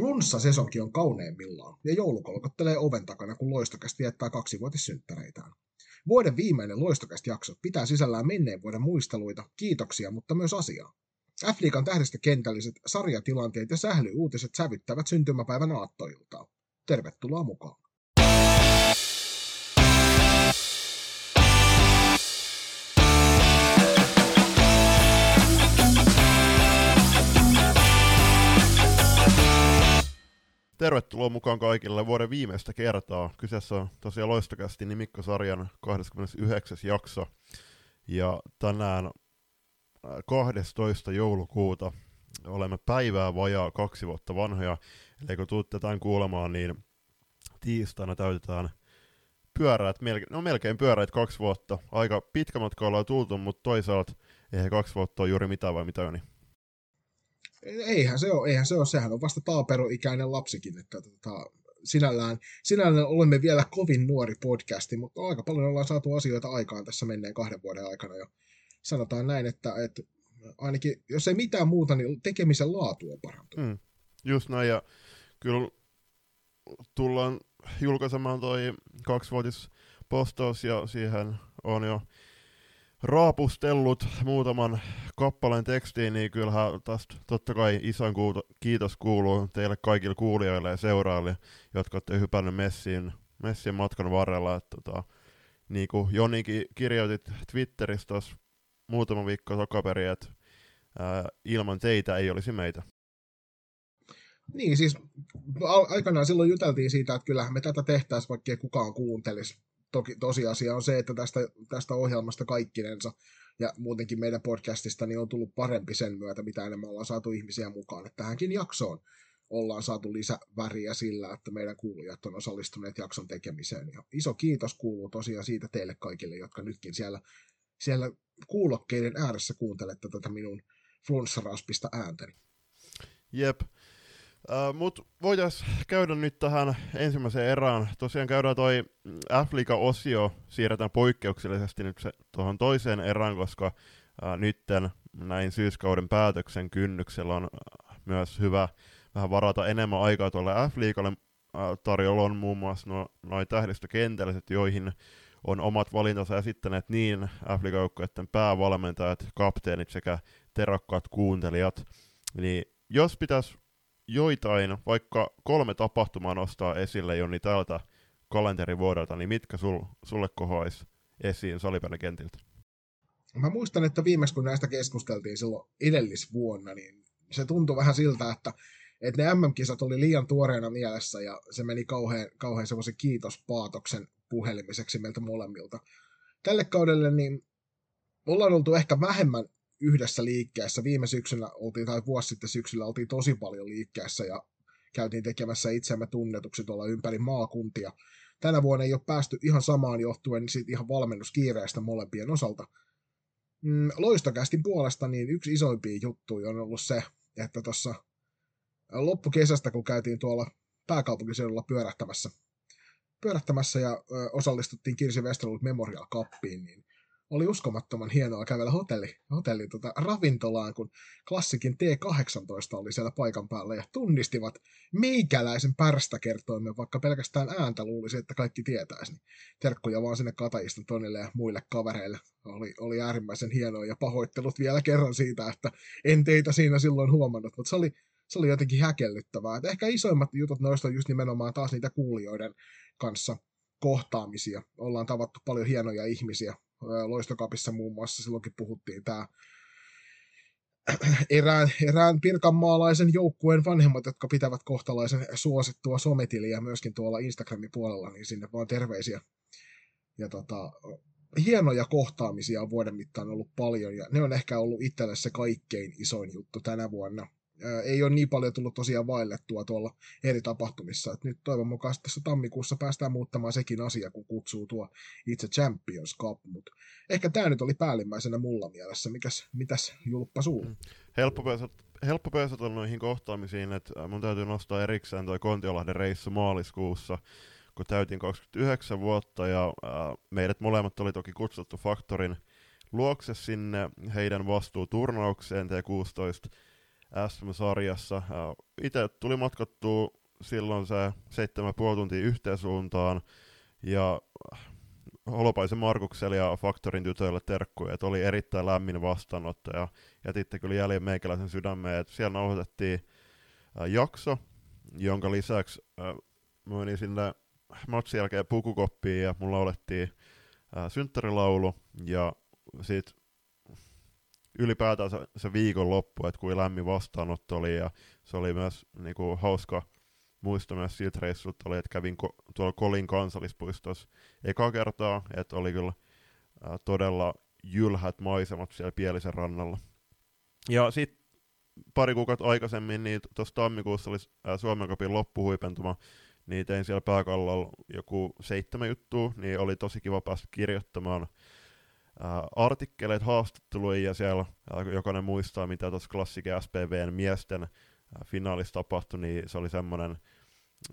Flunssa-sesonki on kauneimmillaan ja joulu kolkottelee oven takana, kun loistokästi viettää kaksivuotissynttäreitään. Vuoden viimeinen loistokästi jakso pitää sisällään menneen vuoden muisteluita, kiitoksia, mutta myös asiaa. F-liigan tähdistökentälliset sarjatilanteet ja sählyuutiset sävyttävät syntymäpäivän aattoiltaa. Tervetuloa mukaan. Tervetuloa mukaan kaikille vuoden viimeistä kertaa. Kyseessä on tosiaan loistokästi nimikkosarjan 29. jakso. Ja tänään 12. Äh, joulukuuta olemme päivää vajaa kaksi vuotta vanhoja. Eli kun tuutte tämän kuulemaan, niin tiistaina täytetään pyöräät, no melkein pyöräät kaksi vuotta. Aika pitkä matka ollaan tultu, mutta toisaalta eihän kaksi vuotta ole juuri mitään vai mitä Joni? Eihän se ole, eihän se ole, sehän on vasta taaperoikäinen lapsikin, että tota, sinällään, sinällään olemme vielä kovin nuori podcasti, mutta aika paljon ollaan saatu asioita aikaan tässä menneen kahden vuoden aikana jo. Sanotaan näin, että, että ainakin jos ei mitään muuta, niin tekemisen laatu on parantunut. Mm, just näin, ja kyllä tullaan julkaisemaan toi kaksivuotis postaus, ja siihen on jo raapustellut muutaman kappaleen tekstiin, niin kyllähän tästä totta kai isoin kiitos kuuluu teille kaikille kuulijoille ja seuraajille, jotka olette hypänneet messiin, messiin matkan varrella. Että, tota, niin kuin Jonikin kirjoitit Twitterissä tuossa muutama viikko takaperin, että ää, ilman teitä ei olisi meitä. Niin, siis aikanaan silloin juteltiin siitä, että kyllähän me tätä tehtäisiin, vaikka kukaan kuuntelisi toki tosiasia on se, että tästä, tästä ohjelmasta kaikkinensa ja muutenkin meidän podcastista niin on tullut parempi sen myötä, mitä enemmän ollaan saatu ihmisiä mukaan. Että tähänkin jaksoon ollaan saatu lisäväriä sillä, että meidän kuulijat on osallistuneet jakson tekemiseen. Ja iso kiitos kuuluu tosiaan siitä teille kaikille, jotka nytkin siellä, siellä kuulokkeiden ääressä kuuntelette tätä minun flunssaraspista ääntäni. Jep. Uh, Mutta voitaisiin käydä nyt tähän ensimmäiseen erään. Tosiaan käydään toi F-liiga-osio, siirretään poikkeuksellisesti nyt se tuohon toiseen erään, koska uh, nytten näin syyskauden päätöksen kynnyksellä on uh, myös hyvä vähän varata enemmän aikaa tuolle F-liigalle. Uh, tarjolla on muun muassa no, noin tähdistökentälliset, joihin on omat valintansa esittäneet niin F-liiga-joukkueiden päävalmentajat, kapteenit sekä terokkaat kuuntelijat. Niin jos pitäisi joitain, vaikka kolme tapahtumaa nostaa esille Jonni tältä kalenterivuodelta, niin mitkä sul, sulle kohoaisi esiin salipärikentiltä? Mä muistan, että viimeksi kun näistä keskusteltiin silloin edellisvuonna, niin se tuntui vähän siltä, että, että ne MM-kisat oli liian tuoreena mielessä ja se meni kauhean, kauhean semmoisen kiitospaatoksen puhelimiseksi meiltä molemmilta. Tälle kaudelle niin ollaan oltu ehkä vähemmän yhdessä liikkeessä. Viime syksynä oltiin, tai vuosi sitten syksyllä oltiin tosi paljon liikkeessä ja käytiin tekemässä itseämme tunnetuksi tuolla ympäri maakuntia. Tänä vuonna ei ole päästy ihan samaan johtuen siitä ihan valmennuskiireestä molempien osalta. Mm, loistokästin puolesta niin yksi isoimpia juttuja on ollut se, että tuossa loppukesästä, kun käytiin tuolla pääkaupunkiseudulla pyörähtämässä, pyörähtämässä ja ö, osallistuttiin Kirsi Westerlund Memorial Cupiin, niin oli uskomattoman hienoa kävellä hotelli, hotelli tota, ravintolaan, kun klassikin T18 oli siellä paikan päällä ja tunnistivat meikäläisen pärstäkertoimen, vaikka pelkästään ääntä luulisi, että kaikki tietäisi. Niin terkkuja vaan sinne Katajista Tonille ja muille kavereille. Oli, oli äärimmäisen hienoa ja pahoittelut vielä kerran siitä, että en teitä siinä silloin huomannut, mutta se oli, se oli jotenkin häkellyttävää. Et ehkä isoimmat jutut noista on just nimenomaan taas niitä kuulijoiden kanssa kohtaamisia. Ollaan tavattu paljon hienoja ihmisiä, Loistokapissa muun muassa silloinkin puhuttiin tämä erään, erään pirkanmaalaisen joukkueen vanhemmat, jotka pitävät kohtalaisen suosittua sometiliä myöskin tuolla Instagramin puolella, niin sinne vaan terveisiä. Ja tota, hienoja kohtaamisia on vuoden mittaan ollut paljon, ja ne on ehkä ollut itselle se kaikkein isoin juttu tänä vuonna – ei ole niin paljon tullut tosiaan vaillettua tuolla eri tapahtumissa. Et nyt toivon mukaan tässä tammikuussa päästään muuttamaan sekin asia, kun kutsuu tuo itse Champions Cup. Mut ehkä tämä nyt oli päällimmäisenä mulla mielessä. Mikäs, mitäs julppa suu? Mm. Helppo päästä noihin kohtaamisiin, että mun täytyy nostaa erikseen toi Kontiolahden reissu maaliskuussa, kun täytin 29 vuotta ja äh, meidät molemmat oli toki kutsuttu Faktorin luokse sinne heidän vastuuturnaukseen T16 SM-sarjassa. Itse tuli matkattua silloin se 7,5 tuntia yhteen suuntaan, ja Holopaisen Markukselle ja Faktorin tytöille terkkuja, että oli erittäin lämmin vastaanotto ja jätitte kyllä jäljen meikäläisen sydämeen, että siellä nauhoitettiin äh, jakso, jonka lisäksi äh, mä menin sinne matsin jälkeen pukukoppiin ja mulla olettiin äh, synttärilaulu. Ja sit ylipäätään se, se loppu, että kuin lämmin vastaanotto oli ja se oli myös niinku, hauska muisto myös siltä reissulta oli, että kävin ko- tuolla Kolin kansallispuistossa eka kertaa, että oli kyllä ää, todella jylhät maisemat siellä Pielisen rannalla. Ja sitten pari kuukautta aikaisemmin, niin tuossa tammikuussa oli ää, Suomen Cupin loppuhuipentuma, niin tein siellä pääkallalla joku seitsemän juttua, niin oli tosi kiva päästä kirjoittamaan artikkeleita, haastatteluja, ja siellä ää, jokainen muistaa, mitä tuossa klassikin SPVn miesten finaalissa tapahtui, niin se oli semmoinen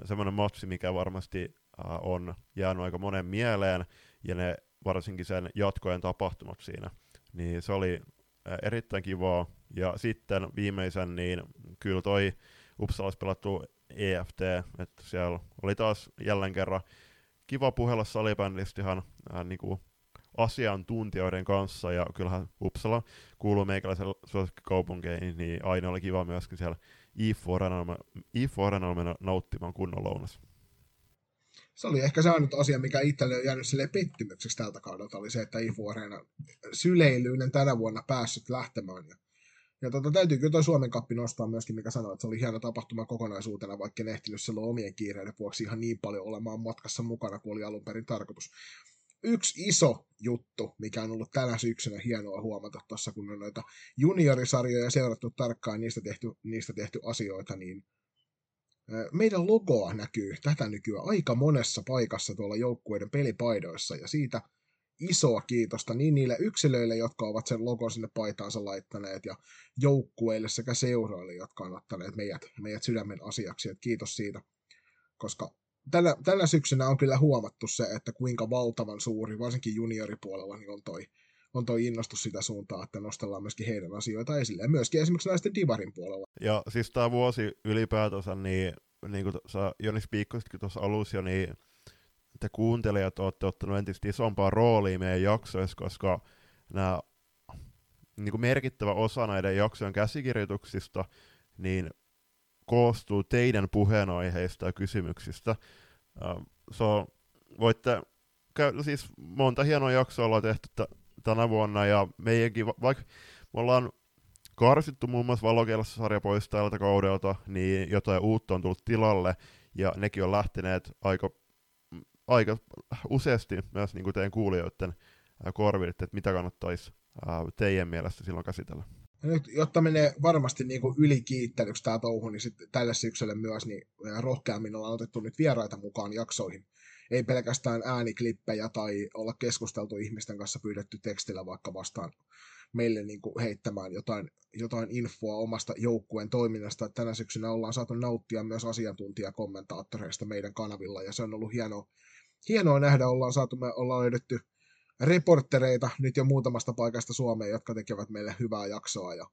semmoinen matsi, mikä varmasti äh, on jäänyt aika monen mieleen, ja ne varsinkin sen jatkojen tapahtumat siinä. Niin se oli äh, erittäin kivaa. Ja sitten viimeisen, niin kyllä toi Uppsalassa pelattu EFT, että siellä oli taas jälleen kerran kiva puhella salibändistä ihan äh, niinku asiantuntijoiden kanssa, ja kyllähän Uppsala kuuluu meikäläisen suosikkikaupunkeihin, niin aina oli kiva myöskin siellä IFO Arenalla nauttimaan kunnon lounas. Se oli ehkä se ainut asia, mikä itselle on jäänyt sille pettymykseksi tältä kaudelta, oli se, että IFO Arena syleilyinen tänä vuonna päässyt lähtemään. Ja, ja tota, täytyy kyllä tuo Suomen kappi nostaa myöskin, mikä sanoi, että se oli hieno tapahtuma kokonaisuutena, vaikka en ehtinyt silloin omien kiireiden vuoksi ihan niin paljon olemaan matkassa mukana kuin oli alun perin tarkoitus yksi iso juttu, mikä on ollut tänä syksynä hienoa huomata tuossa, kun on noita juniorisarjoja seurattu tarkkaan niistä tehty, niistä tehty asioita, niin meidän logoa näkyy tätä nykyään aika monessa paikassa tuolla joukkueiden pelipaidoissa, ja siitä isoa kiitosta niin niille yksilöille, jotka ovat sen logon sinne paitaansa laittaneet, ja joukkueille sekä seuroille, jotka on ottaneet meidät, meidät sydämen asiaksi. Et kiitos siitä, koska tänä, tänä syksynä on kyllä huomattu se, että kuinka valtavan suuri, varsinkin junioripuolella, niin on toi, on toi innostus sitä suuntaa, että nostellaan myöskin heidän asioita esille. Ja myöskin esimerkiksi naisten divarin puolella. Ja siis tämä vuosi ylipäätänsä, niin, niin kuin sä Jonis Piikkositkin tuossa alussa jo, niin te kuuntelijat olette ottanut entistä isompaa roolia meidän jaksoissa, koska nämä niin kuin merkittävä osa näiden jaksojen käsikirjoituksista, niin koostuu teidän puheenaiheista ja kysymyksistä. So, voitte käydä, siis monta hienoa jaksoa ollaan tehty t- tänä vuonna, ja meidänkin, vaikka me ollaan karsittu muun muassa valokielessä pois tältä kaudelta, niin jotain uutta on tullut tilalle, ja nekin on lähteneet aika, aika useasti myös niin kuin teidän kuulijoiden korville, että mitä kannattaisi teidän mielestä silloin käsitellä. Nyt, jotta menee varmasti niin kuin ylikiittelyksi tämä touhu, niin sitten tälle syksylle myös niin rohkeammin ollaan otettu nyt vieraita mukaan jaksoihin. Ei pelkästään ääniklippejä tai olla keskusteltu ihmisten kanssa pyydetty tekstillä vaikka vastaan meille niin kuin heittämään jotain, jotain infoa omasta joukkueen toiminnasta. Tänä syksynä ollaan saatu nauttia myös asiantuntijakommentaattoreista meidän kanavilla ja se on ollut hienoa, hienoa nähdä. Ollaan saatu, me ollaan löydetty reporttereita nyt jo muutamasta paikasta Suomeen, jotka tekevät meille hyvää jaksoa ja,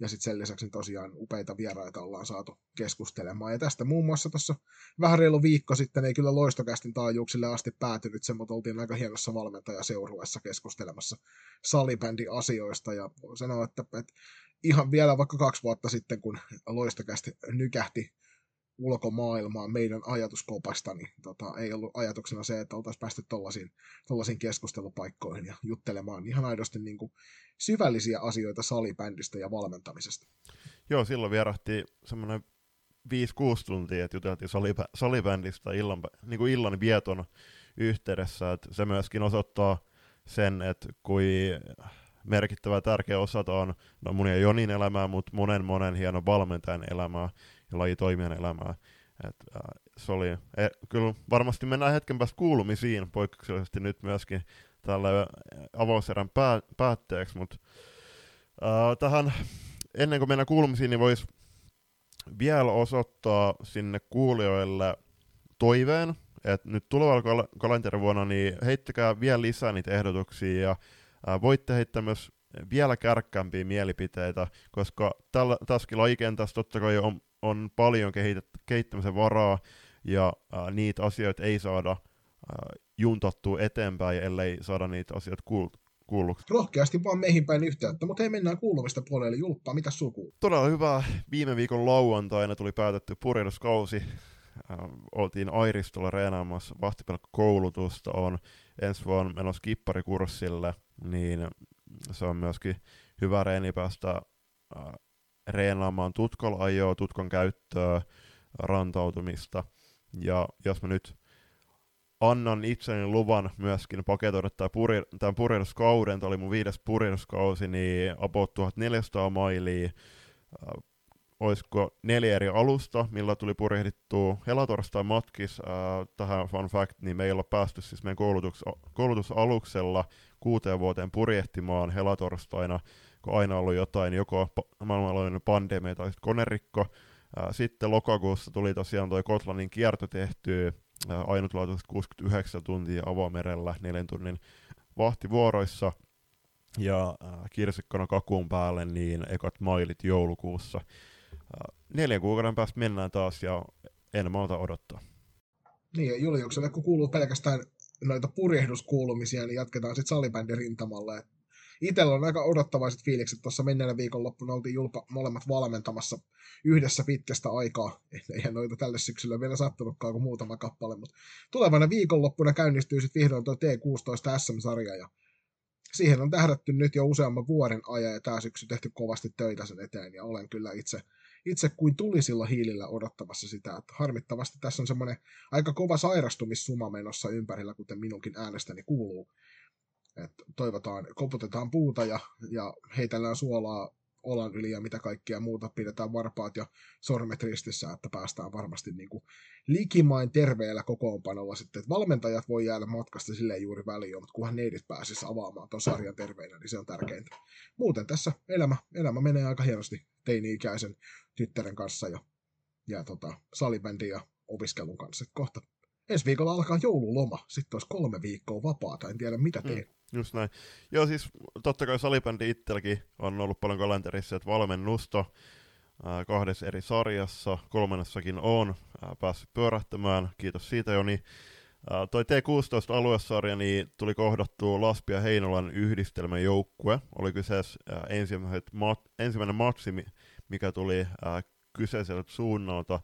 ja sitten sen lisäksi tosiaan upeita vieraita ollaan saatu keskustelemaan. Ja tästä muun muassa tuossa vähän reilu viikko sitten ei kyllä loistokästin taajuuksille asti päätynyt se, mutta oltiin aika hienossa valmentajaseurueessa keskustelemassa salibändi asioista ja sanoa, että, että ihan vielä vaikka kaksi vuotta sitten, kun loistokästi nykähti ulkomaailmaa meidän ajatuskopasta, niin tota, ei ollut ajatuksena se, että oltaisiin päästy tollaisiin, tollaisiin keskustelupaikkoihin ja juttelemaan ihan aidosti niin kuin syvällisiä asioita salibändistä ja valmentamisesta. Joo, silloin vierahti semmoinen 5-6 tuntia, että juteltiin salibä, salibändistä illan, niin kuin illan vieton yhteydessä, että se myöskin osoittaa sen, että kui merkittävä tärkeä osa on no mun ja Jonin elämää, mutta monen monen hienon valmentajan elämää ja lajitoimijan elämää. Et, äh, se oli, e, kyllä varmasti mennään hetken päästä kuulumisiin poikkeuksellisesti nyt myöskin tällä avauserän pää, päätteeksi, mutta äh, tähän ennen kuin mennään kuulumisiin, niin voisi vielä osoittaa sinne kuulijoille toiveen, että nyt tulevalla kal- kalenterivuonna niin heittäkää vielä lisää niitä ehdotuksia ja äh, voitte heittää myös vielä kärkkäämpiä mielipiteitä, koska tällä, tässäkin lajikentässä totta kai on, on paljon kehittämisen varaa, ja ää, niitä asioita ei saada ää, juntattua eteenpäin, ellei saada niitä asioita kuultu kuulluksi. Rohkeasti vaan meihin päin yhteyttä, mutta ei mennään kuulumista puolelle. Julppaa, mitä suku? Todella hyvä. Viime viikon lauantaina tuli päätetty purjehduskausi. Äh, oltiin Airistolla reenaamassa vahtipelkkokoulutusta, on ensi vuonna menossa kipparikurssille, niin se on myöskin hyvä reeni päästä äh, reenaamaan tutkalla ajoa, tutkan käyttöä, rantautumista. Ja jos mä nyt annan itseni luvan myöskin paketoida tämän, puri, tämän purjehduskauden, tämä oli mun viides purjehduskausi, niin about 1400 mailia, äh, olisiko neljä eri alusta, millä tuli purjehdittua helatorstai matkis, äh, tähän fun fact, niin me ei olla päästy siis meidän koulutus, koulutusaluksella kuuteen vuoteen purjehtimaan helatorstaina, kun aina ollut jotain, joko maailmanlaajuinen pandemia tai konerikko. Sitten lokakuussa tuli tosiaan toi Kotlannin kierto tehtyä, ainutlaatuiset 69 tuntia avomerellä neljän tunnin vahtivuoroissa ja kirsikkona kakuun päälle niin ekat mailit joulukuussa. Neljän kuukauden päästä mennään taas ja en malta odottaa. Niin, ja Juliukselle kun kuuluu pelkästään noita purjehduskuulumisia, niin jatketaan sitten salibändin rintamalle. Itellä on aika odottavaiset fiilikset. Tuossa menneenä viikonloppuna oltiin Julpa molemmat valmentamassa yhdessä pitkästä aikaa. Eihän noita tälle syksyllä vielä sattunutkaan kuin muutama kappale, mutta tulevana viikonloppuna käynnistyy sitten vihdoin tuo T16 SM-sarja ja siihen on tähdätty nyt jo useamman vuoden ajan ja tämä syksy tehty kovasti töitä sen eteen ja olen kyllä itse, itse kuin tulisilla hiilillä odottamassa sitä, että harmittavasti tässä on semmoinen aika kova sairastumissuma menossa ympärillä, kuten minunkin äänestäni kuuluu. Et toivotaan, koputetaan puuta ja, ja heitellään suolaa olan yli ja mitä kaikkea muuta, pidetään varpaat ja sormet ristissä, että päästään varmasti niin kuin likimain terveellä kokoonpanolla sitten. Että valmentajat voi jäädä matkasta silleen juuri väliin, mutta kunhan neidit pääsisi avaamaan tuon sarjan terveinä, niin se on tärkeintä. Muuten tässä elämä, elämä menee aika hienosti teini-ikäisen tyttären kanssa ja, ja tota, salibändin ja opiskelun kanssa. Kohta ensi viikolla alkaa joululoma, sitten olisi kolme viikkoa vapaata, en tiedä mitä teen. Mm. Just näin. Joo, siis totta kai salibändi itselläkin on ollut paljon kalenterissa, että valmennusto ää, kahdessa eri sarjassa, kolmannessakin on ää, päässyt pyörähtämään, kiitos siitä Joni. Ää, toi T16-aluesarja niin tuli kohdattua Laspia Heinolan yhdistelmän joukkue. Oli kyseessä ää, mat- ensimmäinen matsi, mikä tuli ää, kyseiseltä suunnalta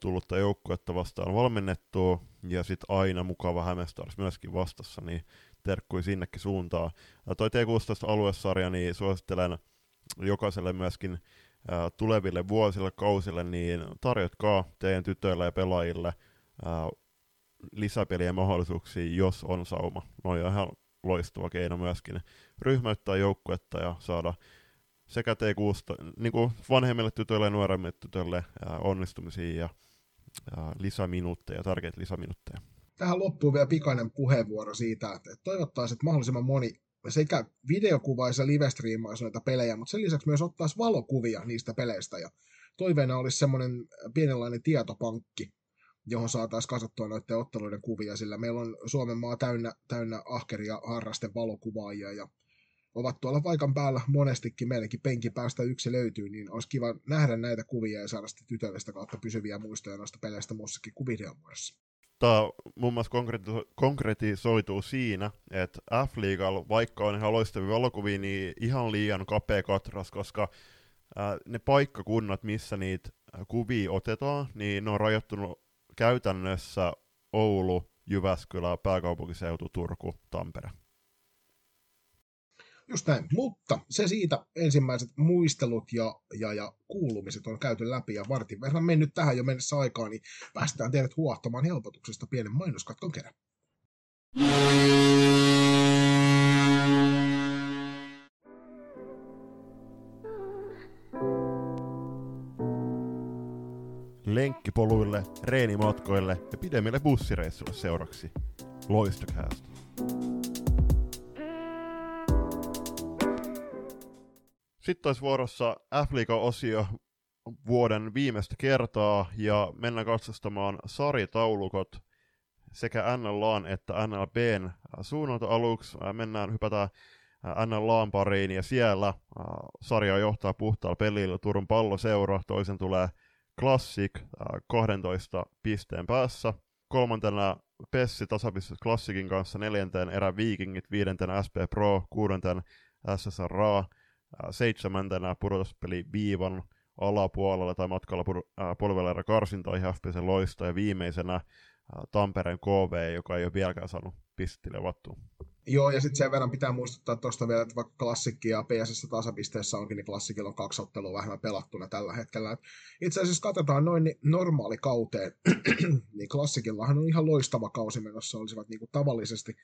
tullutta joukkuetta vastaan valmennettua, ja sitten aina mukava Hämestars myöskin vastassa, niin terkkui sinnekin suuntaan. Toi T16-aluesarja, niin suosittelen jokaiselle myöskin tuleville vuosille, kausille, niin tarjotkaa teidän tytöille ja pelaajille lisäpelien mahdollisuuksia, jos on sauma. No on ihan loistava keino myöskin ryhmäyttää joukkuetta ja saada sekä T6, niin kuin vanhemmille tytöille ja nuoremmille tytöille ää, onnistumisia ja ää, lisäminuutteja, tärkeitä lisäminuutteja tähän loppuun vielä pikainen puheenvuoro siitä, että toivottaisiin, että mahdollisimman moni sekä videokuvaisi ja livestriimaisi noita pelejä, mutta sen lisäksi myös ottaisi valokuvia niistä peleistä. Ja toiveena olisi semmoinen pienenlainen tietopankki, johon saataisiin kasattua noiden otteluiden kuvia, sillä meillä on Suomen maa täynnä, täynnä ahkeria harrasten valokuvaajia ja ovat tuolla paikan päällä monestikin, meidänkin penkin päästä yksi löytyy, niin olisi kiva nähdä näitä kuvia ja saada sitten tytöllistä kautta pysyviä muistoja noista peleistä muussakin kuin videon muodossa tämä muun muassa konkretiso- konkretisoituu siinä, että F-liigalla, vaikka on ihan loistavia valokuvia, niin ihan liian kapea katras, koska ää, ne paikkakunnat, missä niitä kuvia otetaan, niin ne on rajoittunut käytännössä Oulu, Jyväskylä, pääkaupunkiseutu, Turku, Tampere. Just näin, mutta se siitä ensimmäiset muistelut ja, ja, ja kuulumiset on käyty läpi ja vartin verran mennyt tähän jo mennessä aikaa, niin päästään teidät huohtamaan helpotuksesta pienen mainoskatkon kerran. lenkkipoluille, reenimatkoille ja pidemmille bussireissuille seuraksi. Loistokäästä. Sitten olisi vuorossa f osio vuoden viimeistä kertaa ja mennään katsostamaan sarjataulukot sekä NLAn että NLBn suunnalta aluksi. Mennään, hypätään NLAn pariin, ja siellä sarja johtaa puhtaalla pelillä Turun palloseura, toisen tulee Classic 12 pisteen päässä, kolmantena Pessi tasapistot Classicin kanssa, neljänteen erä Vikingit, viidentenä SP Pro, kuudenten SSRA, seitsemäntenä pudotuspeli Viivan alapuolella tai matkalla pur- karsintoihin FPC Loista ja viimeisenä Tampereen KV, joka ei ole vieläkään saanut pistetille vattua. Joo, ja sitten sen verran pitää muistuttaa tuosta vielä, että vaikka klassikki ja PSS tasapisteessä onkin, niin klassikilla on kaksi ottelua vähemmän pelattuna tällä hetkellä. Et itse asiassa katsotaan noin niin normaali kauteen, niin klassikillahan on ihan loistava kausi menossa, olisivat niin kuin tavallisesti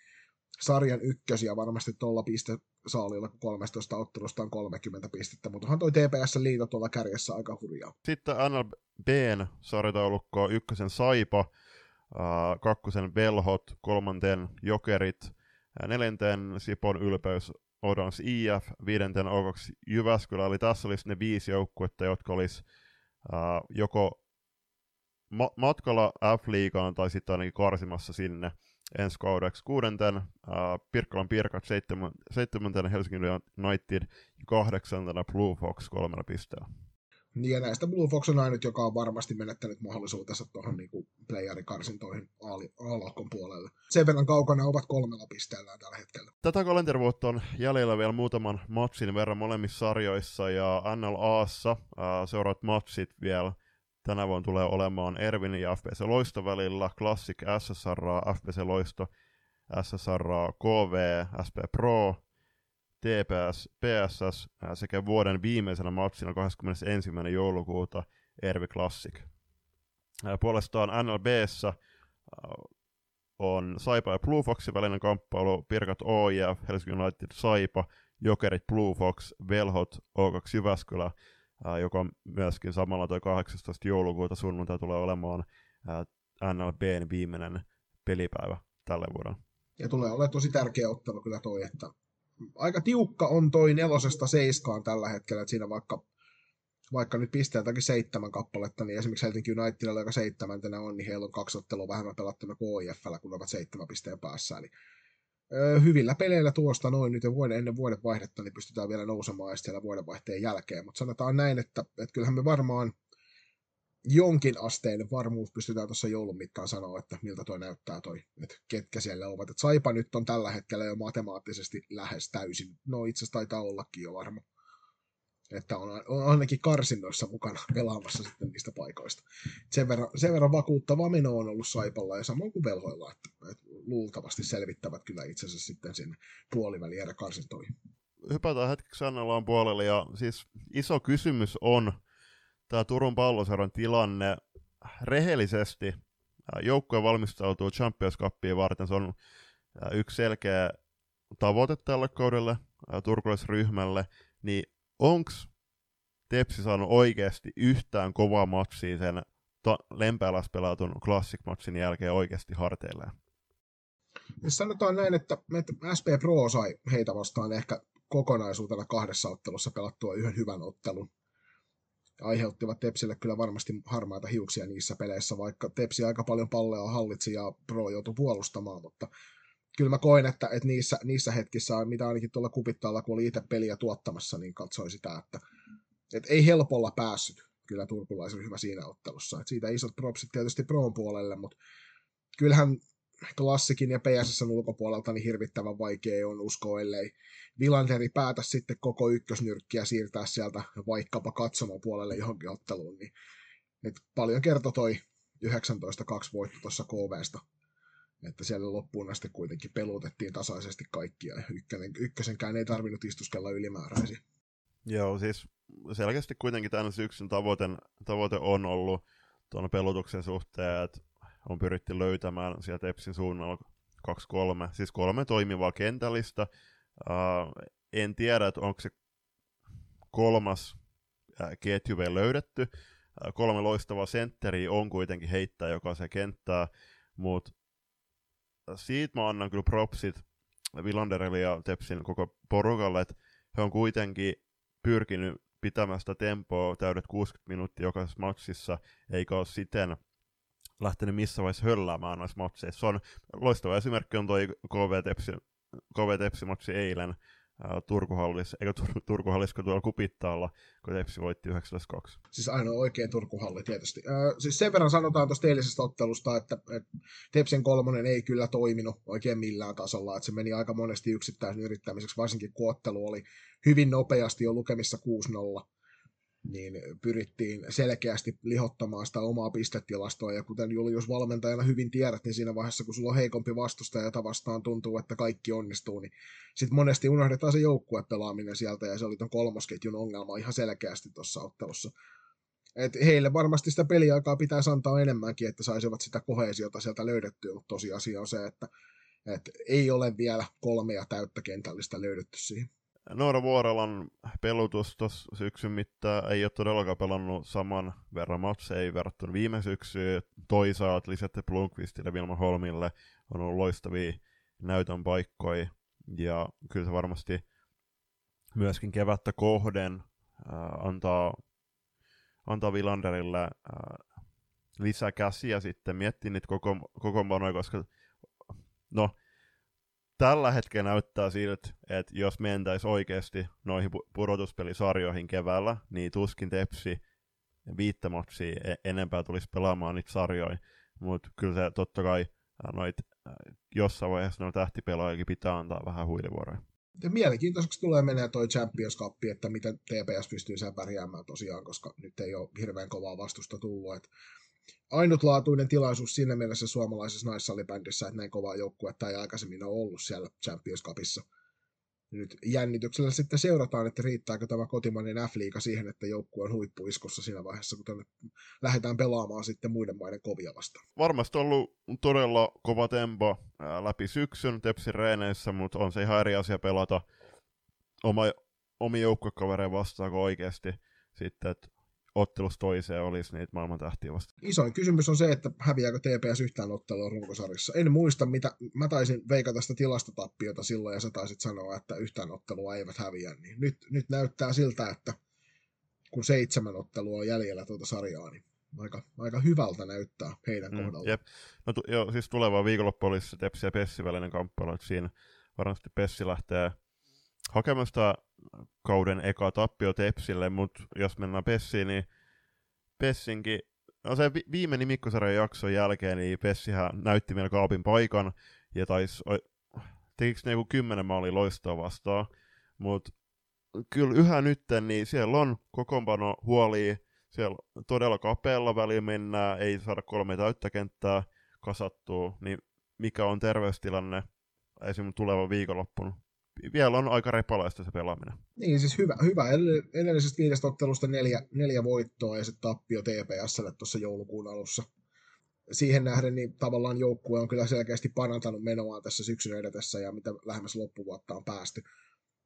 sarjan ykkösiä varmasti tuolla pistesaalilla, kun 13 ottelusta on 30 pistettä, mutta onhan toi TPS-liito tuolla kärjessä aika hurjaa. Sitten NLBn sarjataulukko ykkösen Saipa, kakkosen Velhot, kolmanten Jokerit, neljänten Sipon ylpeys Odons IF, viidenten O2 Jyväskylä, eli tässä olisi ne viisi joukkuetta, jotka olisi joko ma- matkalla F-liigaan tai sitten ainakin karsimassa sinne ensi kaudeksi. Kuudenten äh, Pirkkalan Pirkat, seitsemän, seitsemäntenä Helsingin United kahdeksantena Blue Fox kolmella pisteellä. Niin ja näistä Blue Fox on ainut, joka on varmasti menettänyt mahdollisuutensa tuohon niin playerikarsintoihin A-lohkon puolelle. Sen verran kaukana ovat kolmella pisteellä tällä hetkellä. Tätä kalenterivuotta on jäljellä vielä muutaman matsin verran molemmissa sarjoissa ja NLAssa äh, seuraavat matsit vielä tänä vuonna tulee olemaan Ervin ja FPC Loisto välillä, Classic SSR, FPC Loisto, SSR KV, SP Pro, TPS, PSS sekä vuoden viimeisenä matsina 21. joulukuuta Ervi Classic. Puolestaan NLBssä on Saipa ja Blue Foxin välinen kamppailu, Pirkat OIF, Helsingin United Saipa, Jokerit Blue Fox, Velhot O2 Jyväskylä, joka myöskin samalla toi 18. joulukuuta sunnuntai tulee olemaan NLBn viimeinen pelipäivä tälle vuodelle. Ja tulee olemaan tosi tärkeä ottelu kyllä toi, että aika tiukka on toi nelosesta seiskaan tällä hetkellä, että siinä vaikka, vaikka nyt pisteeltäkin seitsemän kappaletta, niin esimerkiksi Helsinki Unitedilla, joka seitsemäntenä on, niin heillä on kaksi ottelua vähemmän pelattuna kuin OIFllä, kun ovat seitsemän pisteen päässä. Öö, hyvillä peleillä tuosta noin nyt vuoden, ennen vuoden vaihdetta, niin pystytään vielä nousemaan siellä vuodenvaihteen jälkeen. Mutta sanotaan näin, että, että kyllähän me varmaan jonkin asteen varmuus pystytään tuossa joulun mittaan sanoa, että miltä toi näyttää toi, että ketkä siellä ovat. Et Saipa nyt on tällä hetkellä jo matemaattisesti lähes täysin, no itse asiassa taitaa ollakin jo varma, että on, on ainakin karsinnoissa mukana pelaamassa sitten niistä paikoista. Sen verran, sen verran vakuuttava meno on ollut Saipalla ja samoin kuin velhoilla, että, että luultavasti selvittävät kyllä itse asiassa sitten sinne puoliväliä karsintoihin. Hypätään hetkeksi Annelaan puolelle ja siis iso kysymys on, tämä Turun palloseuran tilanne rehellisesti. Joukkue valmistautuu Champions Cupiin varten. Se on yksi selkeä tavoite tälle kaudelle turkulaisryhmälle. Niin onks Tepsi saanut oikeasti yhtään kovaa matsia sen to- Lempälässä pelatun Classic-matsin jälkeen oikeasti harteilleen? Sanotaan näin, että, että SP Pro sai heitä vastaan ehkä kokonaisuutena kahdessa ottelussa pelattua yhden hyvän ottelun aiheuttivat Tepsille kyllä varmasti harmaita hiuksia niissä peleissä, vaikka Tepsi aika paljon palleja hallitsi ja Pro joutui puolustamaan, mutta kyllä mä koen, että, että niissä, niissä hetkissä, mitä ainakin tuolla kupittaalla, kun oli itse peliä tuottamassa, niin katsoi sitä, että, että ei helpolla päässyt kyllä turkulaisryhmä siinä ottelussa. Että siitä isot propsit tietysti Proon puolelle, mutta kyllähän klassikin ja PSSn ulkopuolelta niin hirvittävän vaikea on uskoa, ellei Vilanderi päätä sitten koko ykkösnyrkkiä siirtää sieltä vaikkapa katsomaan puolelle johonkin otteluun, niin et paljon kertoi toi 19-2 voitto tuossa KVsta, että siellä loppuun asti kuitenkin pelutettiin tasaisesti kaikkia, ykkönen, ykkösenkään ei tarvinnut istuskella ylimääräisiä. Joo, siis selkeästi kuitenkin tämän syksyn tavoite, tavoite on ollut tuon pelutuksen suhteen, että on pyritty löytämään sieltä Epsin suunnalla 2-3, siis kolme toimivaa kentällistä. Uh, en tiedä, että onko se kolmas uh, ketju vielä löydetty. Uh, kolme loistavaa sentteriä on kuitenkin heittää jokaisen kenttää, mutta siitä mä annan kyllä propsit Villanderille ja Tepsin koko porukalle, että he on kuitenkin pyrkinyt pitämään sitä tempoa täydet 60 minuuttia jokaisessa matsissa, eikä ole siten lähtenyt missä vaiheessa hölläämään noissa matseissa. Se on loistava esimerkki on toi KV Tepsi, KV Tepsi matsi eilen. Turkuhallis, eikä Tur- Turkuhallis, kun tuolla Kupittaalla, kun Tepsi voitti 9-2. Siis ainoa oikein Turkuhalli tietysti. Äh, siis sen verran sanotaan tuosta eilisestä ottelusta, että, että Tepsin kolmonen ei kyllä toiminut oikein millään tasolla, että se meni aika monesti yksittäisen yrittämiseksi, varsinkin kun ottelu oli hyvin nopeasti jo lukemissa 6-0 niin pyrittiin selkeästi lihottamaan sitä omaa pistetilastoa, ja kuten Julius valmentajana hyvin tiedät, niin siinä vaiheessa, kun sulla on heikompi vastustaja, jota vastaan tuntuu, että kaikki onnistuu, niin sitten monesti unohdetaan se joukkuepelaaminen sieltä, ja se oli ton kolmosketjun ongelma ihan selkeästi tuossa ottelussa. Et heille varmasti sitä peliaikaa pitäisi antaa enemmänkin, että saisivat sitä kohesiota sieltä löydettyä, mutta tosiasia on se, että et ei ole vielä kolmea täyttä kentällistä löydetty siihen. Noora Vuorelan pelutus tuossa syksyn mittaan ei ole todellakaan pelannut saman verran matseja verrattuna viime syksyyn. Toisaalta Lisette Blomqvistille ja Vilma Holmille on ollut loistavia näytön paikkoja. Ja kyllä se varmasti myöskin kevättä kohden äh, antaa, antaa Vilanderille äh, lisää käsiä sitten miettiä niitä koko, kokoonpanoja, koska no, tällä hetkellä näyttää siltä, että jos mentäisiin oikeasti noihin pudotuspelisarjoihin keväällä, niin tuskin Tepsi viittä matsia e-, enempää tulisi pelaamaan niitä sarjoja. Mutta kyllä se totta kai noit, jossain vaiheessa noita tähtipelaajakin pitää antaa vähän huilivuoroja. Ja mielenkiintoiseksi tulee menee toi Champions Cup, että miten TPS pystyy sen pärjäämään tosiaan, koska nyt ei ole hirveän kovaa vastusta tullut. Et ainutlaatuinen tilaisuus siinä mielessä suomalaisessa naissalibändissä, että näin kovaa joukkuetta ei aikaisemmin ole ollut siellä Champions Cupissa. Nyt jännityksellä sitten seurataan, että riittääkö tämä kotimainen F-liiga siihen, että joukkue on huippuiskossa siinä vaiheessa, kun tänne lähdetään pelaamaan sitten muiden maiden kovia vastaan. Varmasti ollut todella kova tempo läpi syksyn Tepsin reeneissä, mutta on se ihan eri asia pelata oma, omi joukkuekavereja vastaan kuin oikeasti sitten, että ottelusta toiseen olisi niitä maailman tähtiä vasta. Isoin kysymys on se, että häviääkö TPS yhtään ottelua runkosarjassa. En muista, mitä, mä taisin veikata sitä tilastotappiota silloin, ja sä taisit sanoa, että yhtään ottelua eivät häviä. Niin nyt, nyt näyttää siltä, että kun seitsemän ottelua on jäljellä tuota sarjaa, niin aika, aika hyvältä näyttää heidän mm, kohdallaan. Jep. No, tu- joo, siis tuleva viikonloppu olisi Tepsi ja Pessi välinen kamppailu, että siinä varmasti Pessi lähtee hakemaan sitä kauden eka tappio Tepsille, mutta jos mennään Pessiin, niin Pessinkin, no se vi- viimeinen Mikkosarjan jakson jälkeen, niin Pessihän näytti meillä kaapin paikan, ja taisi, tekikö ne joku kymmenen maali loistoa vastaan, mutta kyllä yhä nytten, niin siellä on kokoonpano huoli, siellä todella kapealla välillä mennään, ei saada kolme täyttä kenttää kasattua, niin mikä on terveystilanne esimerkiksi tulevan viikonloppuna? Vielä on aika repalaista se pelaaminen. Niin, siis hyvä. hyvä. Edellisestä viidestä ottelusta neljä, neljä voittoa ja sitten tappio TPSlle tuossa joulukuun alussa. Siihen nähden niin tavallaan joukkue on kyllä selkeästi parantanut menoaan tässä syksyn edetessä ja mitä lähemmäs loppuvuotta on päästy.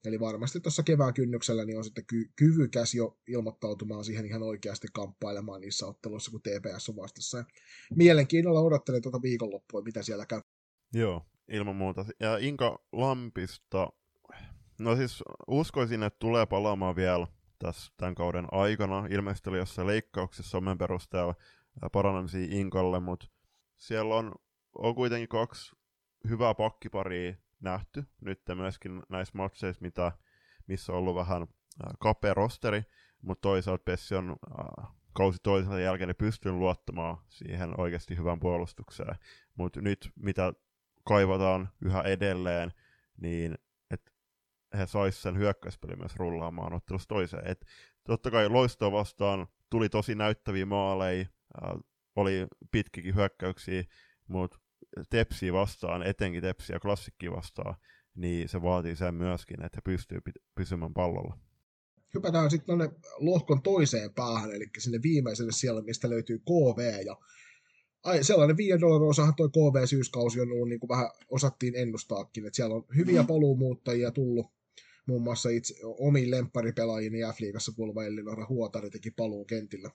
Eli varmasti tuossa kevään kynnyksellä niin on sitten ky- kyvykäs jo ilmoittautumaan siihen ihan oikeasti kamppailemaan niissä otteluissa, kun TPS on vastassa. Ja mielenkiinnolla odottelen tuota viikonloppua, mitä siellä käy. Joo, ilman muuta. Ja Inka Lampista, no siis uskoisin, että tulee palaamaan vielä tässä tämän kauden aikana. Ilmeisesti oli jossain leikkauksessa somen perusteella parannamisia Inkalle, mutta siellä on, on kuitenkin kaksi hyvää pakkiparia nähty nyt myöskin näissä matseissa, mitä, missä on ollut vähän kapea rosteri, mutta toisaalta Pessi on kausi toisensa jälkeen pystynyt luottamaan siihen oikeasti hyvään puolustukseen. Mutta nyt mitä kaivataan yhä edelleen, niin että he saisivat sen hyökkäyspeli myös rullaamaan ottelusta toiseen. Et totta kai loistoa vastaan tuli tosi näyttäviä maaleja, äh, oli pitkikin hyökkäyksiä, mutta tepsiä vastaan, etenkin tepsiä klassikkiä vastaan, niin se vaatii sen myöskin, että he pystyy pysymään pallolla. Hypätään sitten tuonne lohkon toiseen päähän, eli sinne viimeiselle siellä, mistä löytyy KV, ja ai, sellainen 5 dollarin osahan toi KV-syyskausi on ollut, niin kuin vähän osattiin ennustaakin, että siellä on hyviä mm. paluumuuttajia tullut, muun muassa itse omiin lempparipelaajiin ja F-liigassa kuuluva Elinora Huotari teki paluun kentillä.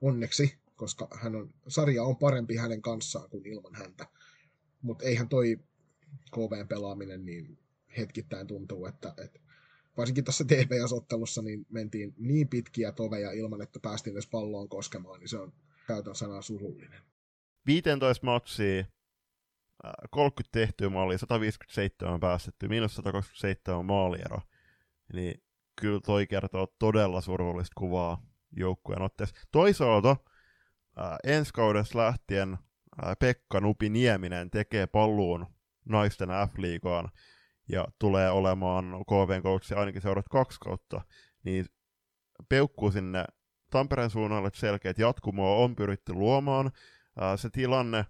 Onneksi, koska hän on, sarja on parempi hänen kanssaan kuin ilman häntä. Mutta eihän toi KVn pelaaminen niin hetkittäin tuntuu, että, että varsinkin tässä TPS-ottelussa niin mentiin niin pitkiä toveja ilman, että päästiin edes palloon koskemaan, niin se on käytön sana surullinen. 15 matsia, 30 tehtyä maalia, 157 päästetty, miinus 127 maaliero. niin kyllä toi kertoo todella surullista kuvaa joukkueen otteessa. Toisaalta ää, ensi kaudessa lähtien ää, Pekka Nupi Nieminen tekee palluun naisten F-liigaan ja tulee olemaan KVn coachi ainakin seurat kaksi kautta, niin peukkuu sinne Tampereen suunnalle selkeät jatkumoa on pyritty luomaan. Ää, se tilanne,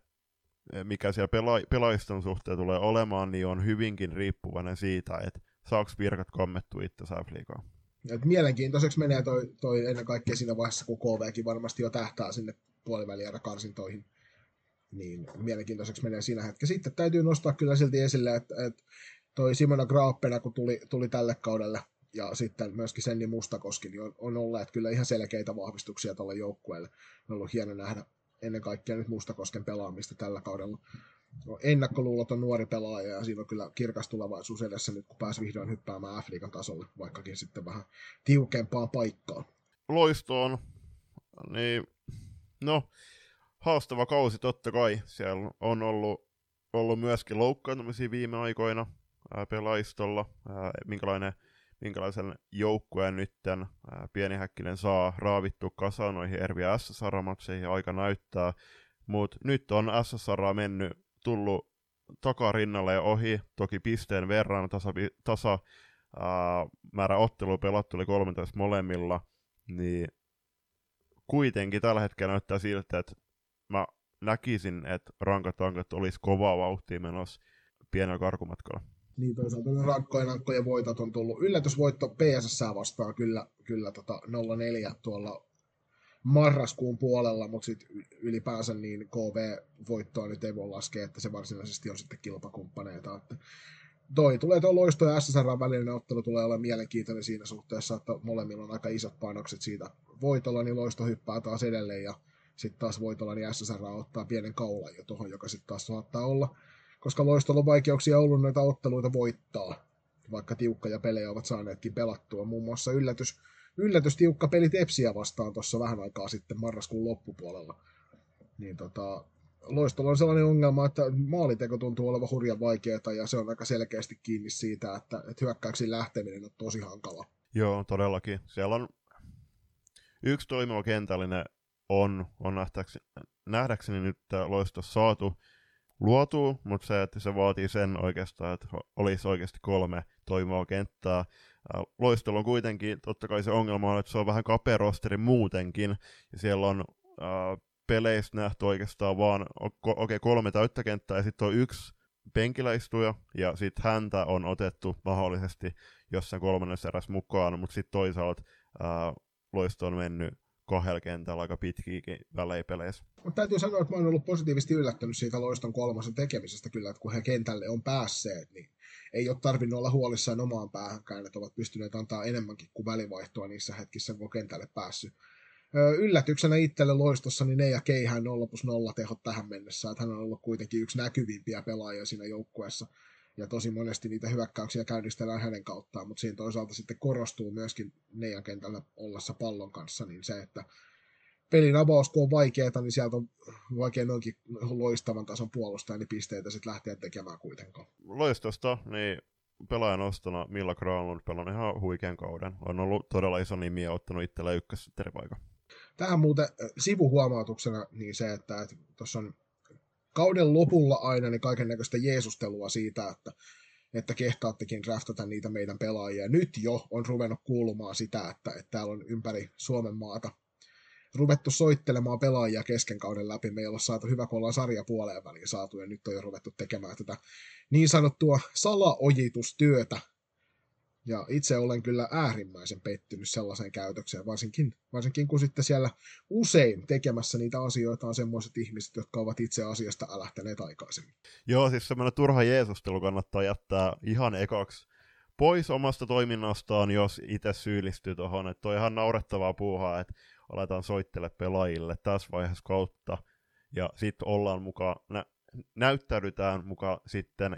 mikä siellä pela- pelaajiston suhteen tulee olemaan, niin on hyvinkin riippuvainen siitä, että saako virkat kommettua itse F-liigaan. Et mielenkiintoiseksi menee toi, toi ennen kaikkea siinä vaiheessa, kun KVkin varmasti jo tähtää sinne puolivälierä karsintoihin. Niin mielenkiintoiseksi menee siinä hetkessä. Sitten täytyy nostaa kyllä silti esille, että, että toi Simona Graappena, kun tuli, tuli tälle kaudelle, ja sitten myöskin Senni Mustakoski, niin on, on olleet kyllä ihan selkeitä vahvistuksia tälle joukkueelle. On ollut hieno nähdä ennen kaikkea nyt Mustakosken pelaamista tällä kaudella. No, ennakkoluuloton nuori pelaaja ja siinä on kyllä kirkas tulevaisuus edessä nyt, kun pääsi vihdoin hyppäämään f tasolle, vaikkakin sitten vähän tiukempaan paikkaan. Loistoon, niin no, haastava kausi totta kai. Siellä on ollut, ollut myöskin loukkaantumisia viime aikoina pelaistolla. Minkälainen, minkälaisen joukkueen nytten Pieni Häkkinen saa raavittua kasaan noihin Ervi SSR-matseihin, aika näyttää. Mutta nyt on SSR mennyt, tullut takarinnalle ja ohi, toki pisteen verran, tasa, tasa ää, määrä ottelua pelattu oli 13 molemmilla, niin kuitenkin tällä hetkellä näyttää siltä, että mä näkisin, että rankat tankat olisi kovaa vauhtia menossa pienellä karkumatkalla. Niin toisaalta ne rankkojen ankkojen voitot on tullut. Yllätysvoitto PSS vastaan kyllä, kyllä tota 0-4 tuolla marraskuun puolella, mutta sitten ylipäänsä niin KV-voittoa nyt ei voi laskea, että se varsinaisesti on sitten kilpakumppaneita. Että toi tulee tuo loisto ja SSR välinen ottelu tulee olla mielenkiintoinen siinä suhteessa, että molemmilla on aika isot panokset siitä voitolla, niin loisto hyppää taas edelleen ja sitten taas voitolla niin SSR ottaa pienen kaulan jo tuohon, joka sitten taas saattaa olla, koska loistolla on vaikeuksia ollut noita otteluita voittaa, vaikka tiukka pelejä ovat saaneetkin pelattua. Muun muassa yllätys, yllätys tiukka peli Tepsiä vastaan tuossa vähän aikaa sitten marraskuun loppupuolella. Niin tota, Loistolla on sellainen ongelma, että maaliteko tuntuu olevan hurjan vaikeaa ja se on aika selkeästi kiinni siitä, että, että hyökkäyksiin lähteminen on tosi hankala. Joo, todellakin. Siellä on yksi toimiva kentällinen on, on nähdäkseni, nähdäkseni nyt loisto saatu luotu, mutta se, että se vaatii sen oikeastaan, että olisi oikeasti kolme toimivaa kenttää. Loistolla on kuitenkin, totta kai se ongelma on, että se on vähän kapea rosteri muutenkin, ja siellä on äh, peleistä nähty oikeastaan vaan okei okay, kolme täyttä kenttää ja sitten on yksi penkiläistuja ja sitten häntä on otettu mahdollisesti jossain kolmannessa eräs mukaan, mutta sitten toisaalta ää, Loisto on mennyt kahdella kentällä aika pitkiäkin väleipeleissä. Mutta täytyy sanoa, että mä oon ollut positiivisesti yllättynyt siitä Loiston kolmosen tekemisestä kyllä, että kun he kentälle on päässeet, niin ei ole tarvinnut olla huolissaan omaan päähänkään, että ovat pystyneet antaa enemmänkin kuin välivaihtoa niissä hetkissä, kun kentälle päässyt yllätyksenä itselle loistossa, niin ne ja Keihän 0 plus 0 tehot tähän mennessä, että hän on ollut kuitenkin yksi näkyvimpiä pelaajia siinä joukkueessa, ja tosi monesti niitä hyökkäyksiä käynnistellään hänen kauttaan, mutta siinä toisaalta sitten korostuu myöskin Neijan kentällä ollessa pallon kanssa, niin se, että pelin avaus, kun on vaikeaa, niin sieltä on vaikea noinkin loistavan tason puolustaja, niin pisteitä sitten lähteä tekemään kuitenkaan. Loistosta, niin pelaajan ostona Milla Granlund pelannut ihan huikean kauden. On ollut todella iso nimi ja ottanut itsellä ykkössitteripaikan. Tähän muuten sivuhuomautuksena niin se, että tuossa on kauden lopulla aina niin kaiken näköistä jeesustelua siitä, että, että kehtaattekin draftata niitä meidän pelaajia. Nyt jo on ruvennut kuulumaan sitä, että, että täällä on ympäri Suomen maata ruvettu soittelemaan pelaajia kesken kauden läpi. Me ei olla saatu hyvä, kun ollaan sarja puoleen väliin saatu, ja nyt on jo ruvettu tekemään tätä niin sanottua salaojitustyötä ja itse olen kyllä äärimmäisen pettynyt sellaiseen käytökseen, varsinkin, varsinkin kun sitten siellä usein tekemässä niitä asioita on semmoiset ihmiset, jotka ovat itse asiasta älähtäneet aikaisemmin. Joo, siis semmoinen turha jeesustelu kannattaa jättää ihan ekaksi pois omasta toiminnastaan, jos itse syyllistyy tuohon. Että on ihan naurettavaa puuhaa, että aletaan soittele pelaajille tässä vaiheessa kautta, ja sitten ollaan mukaan, nä- näyttäydytään mukaan sitten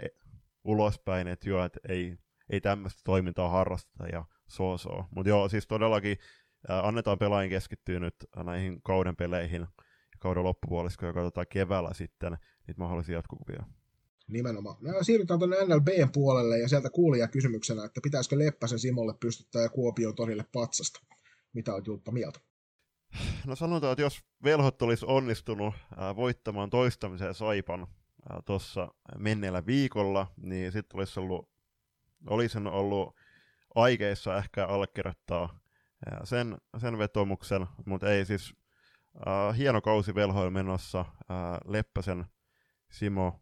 ulospäin, että joo, että ei ei tämmöistä toimintaa harrasteta ja so so. Mutta joo, siis todellakin äh, annetaan pelaajien keskittyä nyt näihin kauden peleihin ja kauden loppupuoliskoon ja katsotaan keväällä sitten niitä mahdollisia jatkokuvia. Nimenomaan. No, siirrytään tuonne NLBn puolelle ja sieltä kuulija kysymyksenä, että pitäisikö Leppäsen Simolle pystyttää ja Kuopion torille patsasta. Mitä on Julppa mieltä? No sanotaan, että jos velhot olisi onnistunut ää, voittamaan toistamiseen Saipan tuossa menneellä viikolla, niin sitten olisi ollut, olisi ollut aikeissa ehkä allekirjoittaa sen, sen vetomuksen, mutta ei siis ää, hieno kausi velhoilla menossa. Ää, Leppäsen Simo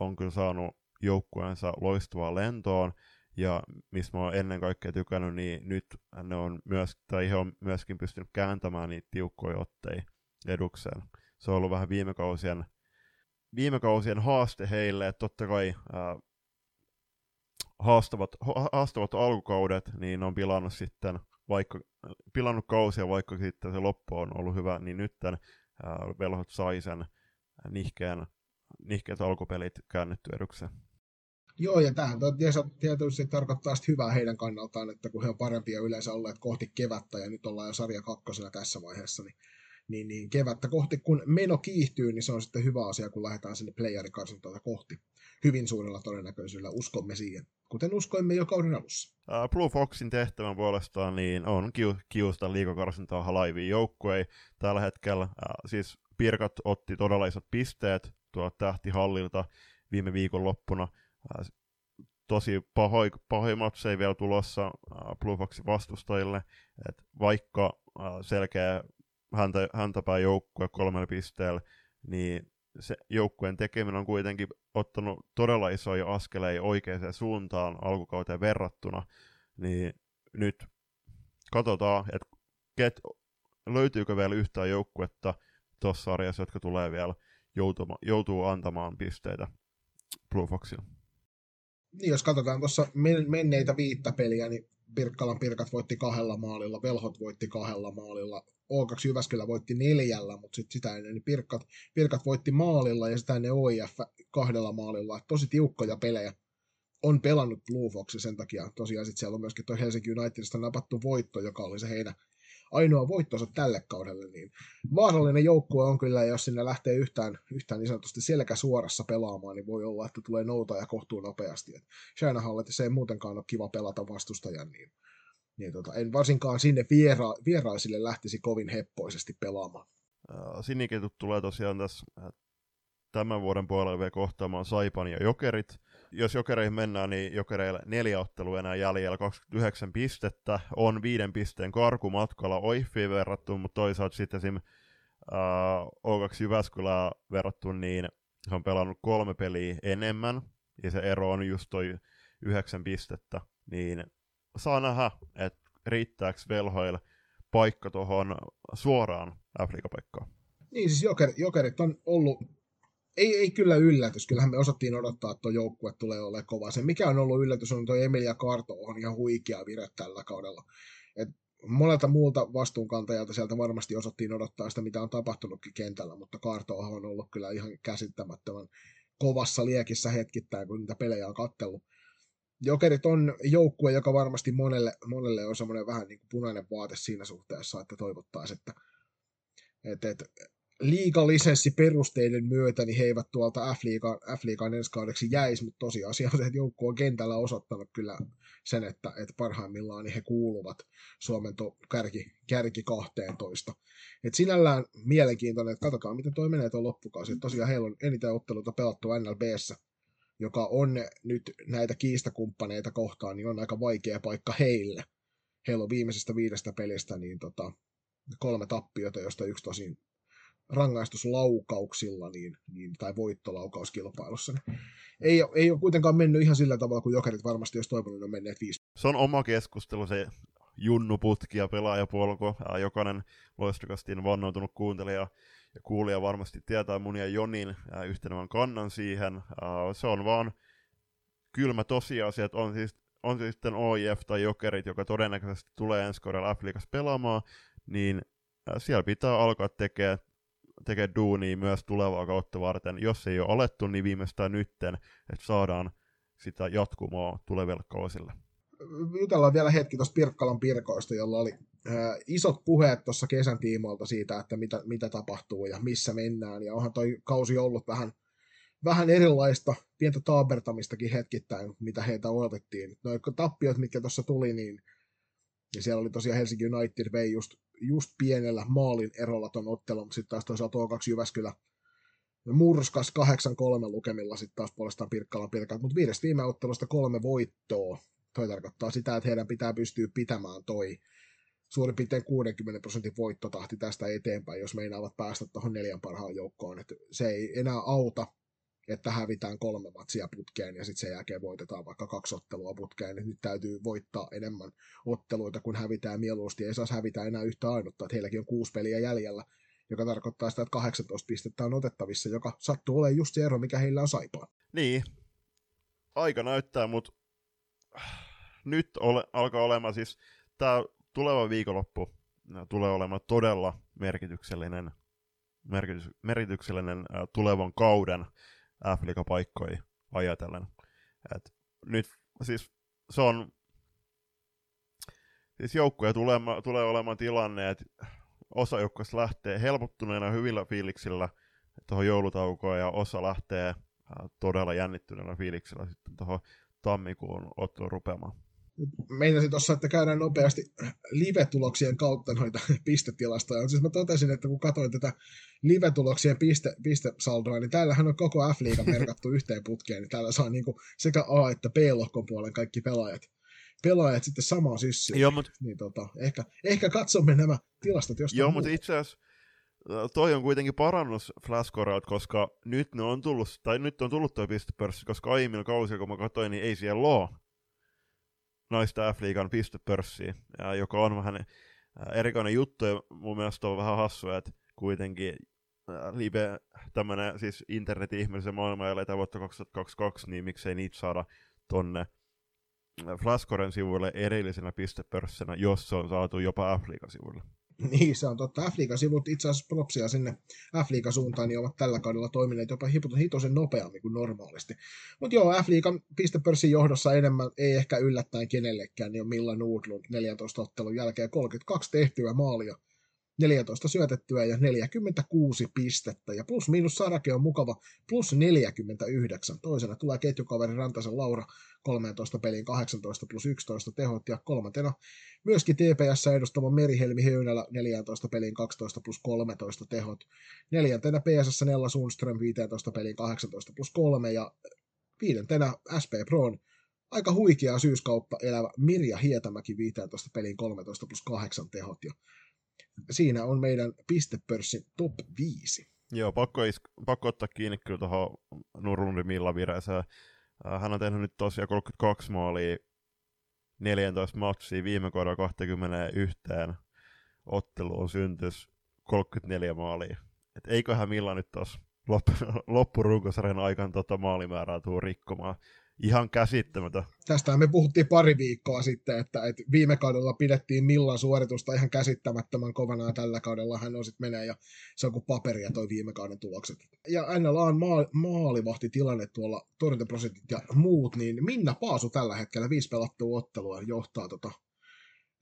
on kyllä saanut joukkueensa loistavaa lentoon, ja mistä mä oon ennen kaikkea tykännyt, niin nyt ne on myös, tai he on myöskin pystynyt kääntämään niitä tiukkoja otteja edukseen. Se on ollut vähän viime kausien, viime kausien haaste heille, että totta kai ää, haastavat, ha, haastavat alkukaudet, niin on pilannut sitten, vaikka, pilannut kausia, vaikka sitten se loppu on ollut hyvä, niin nytten velhot sai sen nihkeän, nihkeät alkupelit käännetty edukseen. Joo, ja tähän tietysti tarkoittaa sitten hyvää heidän kannaltaan, että kun he on parempia yleensä olleet kohti kevättä, ja nyt ollaan jo sarja kakkosena tässä vaiheessa, niin, niin, niin kevättä kohti, kun meno kiihtyy, niin se on sitten hyvä asia, kun lähdetään sinne playerikarsintoita kohti. Hyvin suurella todennäköisyydellä uskomme siihen, kuten uskoimme jo kauden alussa. Uh, Blue Foxin tehtävän puolestaan niin on kiu- kiusta liikakarsintaa halaiviin joukkueen tällä hetkellä. Uh, siis Pirkat otti todella isot pisteet tuolta tähtihallilta viime viikon loppuna tosi pahoja, pahoja matseja vielä tulossa Blue Foxin vastustajille, että vaikka selkeä häntä, häntäpää joukkue kolmella pisteellä, niin se joukkueen tekeminen on kuitenkin ottanut todella isoja askeleja oikeaan suuntaan alkukauteen verrattuna, niin nyt katsotaan, että ket, löytyykö vielä yhtään joukkuetta tuossa sarjassa, jotka tulee vielä joutuma, joutuu antamaan pisteitä Blue Foxille? Niin jos katsotaan tuossa menneitä viittä peliä, niin Pirkkalan Pirkat voitti kahdella maalilla, Velhot voitti kahdella maalilla, O2 Jyväskylä voitti neljällä, mutta sit sitä ennen niin Pirkat, Pirkat voitti maalilla ja sitä ennen OIF kahdella maalilla. Tosi tiukkoja pelejä on pelannut Blue Fox sen takia tosiaan sitten siellä on myöskin tuo Helsinki Unitedista napattu voitto, joka oli se heidän ainoa voittonsa tälle kaudelle, niin vaarallinen joukkue on kyllä, jos sinne lähtee yhtään, yhtään niin sanotusti selkä suorassa pelaamaan, niin voi olla, että tulee nouta ja kohtuu nopeasti. että se ei muutenkaan ole kiva pelata vastustajan, niin, niin tota, en varsinkaan sinne viera, vieraisille lähtisi kovin heppoisesti pelaamaan. Siniketut tulee tosiaan tässä tämän vuoden puolella vielä kohtaamaan Saipan ja Jokerit, jos jokereihin mennään, niin jokereille neljä ottelua enää jäljellä, 29 pistettä, on viiden pisteen karku matkalla Oiffiin verrattuna, mutta toisaalta sitten esim. Uh, O2 Jyväskylää verrattuna, niin se on pelannut kolme peliä enemmän, ja se ero on just toi yhdeksän pistettä, niin saa nähdä, että riittääkö velhoille paikka tuohon suoraan Afrika-paikkaan. Niin, siis joker, jokerit on ollut ei, ei kyllä yllätys. Kyllähän me osattiin odottaa, että tuo joukkue tulee olemaan kova. Se mikä on ollut yllätys on tuo Emilia Karto on ihan huikea vire tällä kaudella. Et monelta muulta vastuunkantajalta sieltä varmasti osattiin odottaa sitä, mitä on tapahtunutkin kentällä, mutta Karto on ollut kyllä ihan käsittämättömän kovassa liekissä hetkittäin, kun niitä pelejä on kattellut. Jokerit on joukkue, joka varmasti monelle, monelle on semmoinen vähän niin kuin punainen vaate siinä suhteessa, että toivottaisiin, että et, et, liigalisenssi-perusteiden myötä niin he eivät tuolta F-liigan, F-liigan ensi kaudeksi jäisi, mutta tosiasia on, että joukko on kentällä osoittanut kyllä sen, että, että parhaimmillaan niin he kuuluvat Suomen to, kärki, kärki 12. Et sinällään mielenkiintoinen, että katsotaan miten toi menee tuo loppukausi. Et tosiaan heillä on eniten otteluita pelattu NLBssä, joka on nyt näitä kiistakumppaneita kohtaan, niin on aika vaikea paikka heille. Heillä on viimeisestä viidestä pelistä niin tota, kolme tappiota, josta yksi tosin rangaistuslaukauksilla niin, niin, tai voittolaukauskilpailussa. Niin ei, ei ole kuitenkaan mennyt ihan sillä tavalla kuin jokerit varmasti, jos toivonut on menneet viisi. Se on oma keskustelu, se junnuputki ja pelaajapolku. Jokainen loistokastiin vannoutunut kuuntelija ja kuulija varmasti tietää mun ja Jonin yhtenävän kannan siihen. Se on vaan kylmä tosiasia, että on siis on siis sitten OIF tai Jokerit, joka todennäköisesti tulee ensi kaudella f pelaamaan, niin siellä pitää alkaa tekemään tekee duunia myös tulevaa kautta varten. Jos ei ole alettu, niin viimeistään nytten, että saadaan sitä jatkumoa tuleville kausille. Jutellaan vielä hetki tuosta Pirkkalan Pirkoista, jolla oli äh, isot puheet tuossa kesän tiimoilta siitä, että mitä, mitä tapahtuu ja missä mennään. Ja onhan toi kausi ollut vähän, vähän erilaista pientä taabertamistakin hetkittäin, mitä heitä odotettiin. Noin tappiot, mitkä tuossa tuli, niin ja siellä oli tosiaan Helsinki United vei just, just pienellä maalin erolla ton ottelun, mutta sitten taas toisaalta O2 Jyväskylä murskas 8-3 lukemilla sitten taas puolestaan Pirkkala Pirkat, mutta viides viime ottelusta kolme voittoa. Toi tarkoittaa sitä, että heidän pitää pystyä pitämään toi suurin piirtein 60 prosentin voittotahti tästä eteenpäin, jos meinaavat päästä tuohon neljän parhaan joukkoon. Et se ei enää auta, että hävitään kolme matsia putkeen ja sitten sen jälkeen voitetaan vaikka kaksi ottelua putkeen. Et nyt täytyy voittaa enemmän otteluita, kun hävitään mieluusti. Ei saisi hävitä enää yhtä ainutta, että heilläkin on kuusi peliä jäljellä, joka tarkoittaa sitä, että 18 pistettä on otettavissa, joka sattuu olemaan just se ero, mikä heillä on saipaa. Niin, aika näyttää, mutta nyt ole, alkaa olemaan siis tämä tuleva viikonloppu tulee olemaan todella merkityksellinen, merkitys, merkityksellinen äh, tulevan kauden f paikkoja ajatellen. Et nyt siis se on siis joukkuja tulee, tulee olemaan tilanne, että osa joukkueista lähtee helpottuneena hyvillä fiiliksillä tuohon joulutaukoon ja osa lähtee äh, todella jännittyneellä fiiliksillä sitten tuohon tammikuun otteluun rupeamaan meinasin tuossa, että käydään nopeasti live-tuloksien kautta noita pistetilastoja. Siis mä totesin, että kun katsoin tätä live-tuloksien piste, pistesaldoa, niin täällähän on koko F-liiga merkattu yhteen putkeen, niin täällä saa niinku sekä A- että B-lohkon puolen kaikki pelaajat pelaajat sitten samaan syssiin. Joo, mutta... Niin tota, ehkä, ehkä katsomme nämä tilastot jostain Joo, mutta itse asiassa toi on kuitenkin parannus Flashcoralt, koska nyt ne on tullut, tai nyt on tullut toi pistepörssi, koska aiemmilla kausilla, kun mä katsoin, niin ei siellä ole naista F-liigan pistepörssiä, ja joka on vähän erikoinen juttu, ja mun mielestä on vähän hassua, että kuitenkin live, tämmönen siis internetin ihmisen maailma eletään vuotta 2022, niin miksei niitä saada tonne Flascoren sivuille erillisenä pistepörssinä, jos se on saatu jopa F-liigan sivuille. Niin, se on totta. F-liiga-sivut itse asiassa propsia sinne F-liiga-suuntaan, niin ovat tällä kaudella toimineet jopa hitosen nopeammin kuin normaalisti. Mutta joo, F-liigan pistepörssin johdossa enemmän ei ehkä yllättäen kenellekään, niin on Milla Nordlund 14 ottelun jälkeen 32 tehtyä maalia 14 syötettyä ja 46 pistettä. Ja plus miinus Sarake on mukava, plus 49. Toisena tulee ketjukaveri Rantasen Laura 13 peliin 18 plus 11 tehot. Ja kolmantena myöskin TPS edustama Merihelmi Höynälä 14 peliin 12 plus 13 tehot. Neljäntenä PSS Nella Sundström 15 peliin 18 plus 3 ja viidentenä SP Proon aika huikeaa syyskautta elävä Mirja Hietämäki 15 peliin 13 plus 8 tehot. Ja siinä on meidän pistepörssin top 5. Joo, pakko, is- pakko ottaa kiinni kyllä tuohon Nurlundin Vireeseen. Äh, hän on tehnyt nyt tosiaan 32 maalia 14 matsia viime kaudella 21 otteluun syntys 34 maalia. Et eiköhän Milla nyt tuossa loppurunkosarjan aikana tota maalimäärää tuu rikkomaan ihan käsittämätön. Tästä me puhuttiin pari viikkoa sitten, että, että viime kaudella pidettiin Millan suoritusta ihan käsittämättömän kovana ja tällä kaudella hän on sitten menee ja se on kuin paperia toi viime kauden tulokset. Ja NLA on maa, maalivahti tilanne tuolla torjuntaprosentit ja muut, niin Minna Paasu tällä hetkellä viisi pelattua ottelua johtaa tota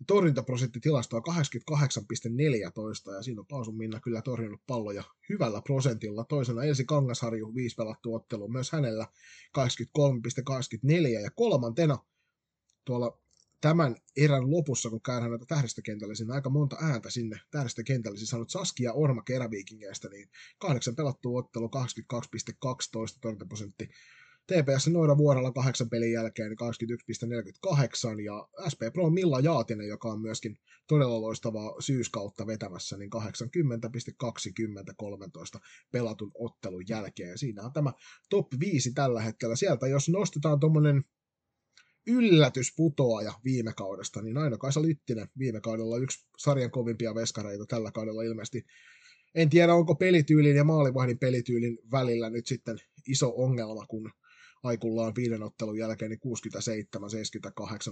torjuntaprosenttitilastoa 88,14 ja siinä on Paasun Minna kyllä torjunut palloja hyvällä prosentilla. Toisena Elsi Kangasharju, viisi pelattu ottelu, myös hänellä 83,84 ja kolmantena tuolla tämän erän lopussa, kun käydään näitä tähdistökentällä, siinä aika monta ääntä sinne tähdistökentällä, siis saanut Saskia Orma Keräviikingeistä, niin kahdeksan pelattu ottelu, 82,12 torjuntaprosentti TPS Noida vuodella kahdeksan pelin jälkeen 21,48 ja SP Pro Milla Jaatinen, joka on myöskin todella loistavaa syyskautta vetämässä, niin 80,20 pelatun ottelun jälkeen. Siinä on tämä top 5 tällä hetkellä. Sieltä jos nostetaan tuommoinen yllätysputoaja viime kaudesta, niin aina Kaisa Lyttinen viime kaudella yksi sarjan kovimpia veskareita tällä kaudella ilmeisesti en tiedä, onko pelityylin ja maalivahdin pelityylin välillä nyt sitten iso ongelma, kun Aikullaan viiden ottelun jälkeen niin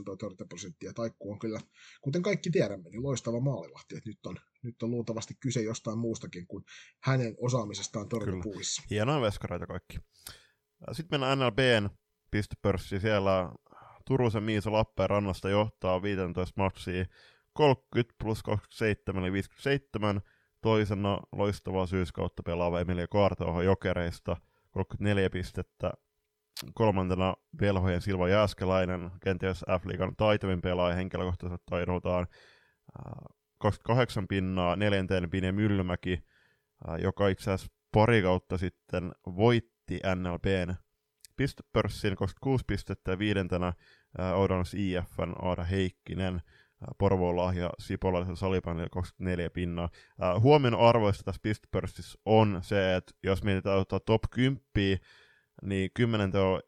67-78 torjuntaprosenttia. Taikku on kyllä, kuten kaikki tiedämme, niin loistava maalivahti. Että nyt, on, nyt on luultavasti kyse jostain muustakin kuin hänen osaamisestaan torjuntapuissa. Hienoja veskareita kaikki. Sitten mennään NLBn pistepörssiin. Siellä Turusen Miisa Lappeenrannasta johtaa 15 matsia 30 plus 27 eli 57. Toisena loistavaa syyskautta pelaava Emilia Kaartoho Jokereista 34 pistettä. Kolmantena velhojen Silva Jääskeläinen, kenties F-liigan taitavin pelaaja henkilökohtaisesti taidoltaan. 28 pinnaa, neljänteen Pine Myllymäki, joka itse asiassa pari kautta sitten voitti NLPn pistepörssin 26 pistettä ja viidentenä Oudons IFN Aada Heikkinen, Porvoon lahja Sipolaisen salibändille 24 pinnaa. Huomion arvoista tässä pistepörssissä on se, että jos mietitään top 10, niin 10 on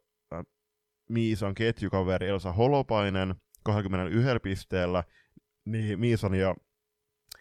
Miisan ketjukaveri Elsa Holopainen 21 pisteellä, niin Miisan ja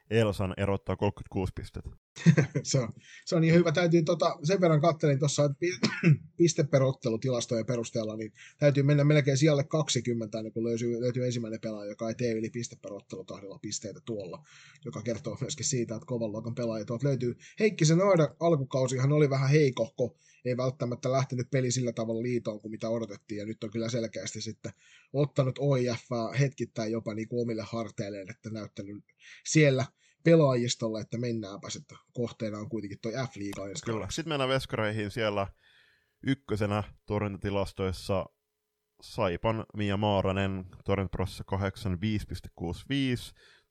Elsan erottaa 36 pistettä. se, on, se on niin hyvä. Täytyy tota, sen verran kattelin tuossa pisteperottelutilastojen perusteella, niin täytyy mennä melkein sijalle 20, niin kun löytyy, löytyy ensimmäinen pelaaja, joka ei tee yli pisteperottelutahdilla pisteitä tuolla, joka kertoo myöskin siitä, että kovan luokan pelaajia tuolta löytyy. Heikkisen Noida alkukausihan oli vähän heikohko, ei välttämättä lähtenyt peli sillä tavalla liitoon kuin mitä odotettiin, ja nyt on kyllä selkeästi sitten ottanut OIF hetkittäin jopa niin kuin omille harteilleen, että näyttänyt siellä pelaajistolla, että mennäänpä, että kohteena on kuitenkin toi F-liiga. Kyllä, sitten mennään veskareihin siellä ykkösenä torjuntatilastoissa Saipan Mia Maaranen torjuntaprosessa 85,65,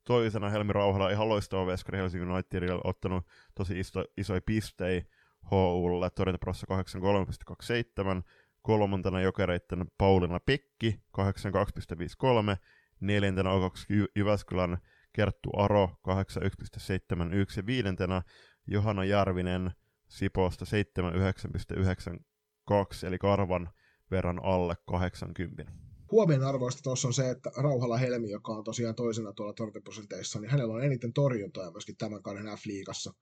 toisena Helmi Rauhala ihan loistava veskari Helsingin Unitedille ottanut tosi iso, isoja pistejä HUlle, torjuntaprosessa 83,27, kolmantena jokereitten Paulina Pekki 82,53, neljäntenä O2 Jyväskylän Kerttu Aro 81,71 ja viidentenä Johanna Järvinen Siposta 79,92 eli karvan verran alle 80. Huomien arvoista tuossa on se, että Rauhala Helmi, joka on tosiaan toisena tuolla torjuntaprosenteissa, niin hänellä on eniten torjuntoja myöskin tämän kauden F-liigassa.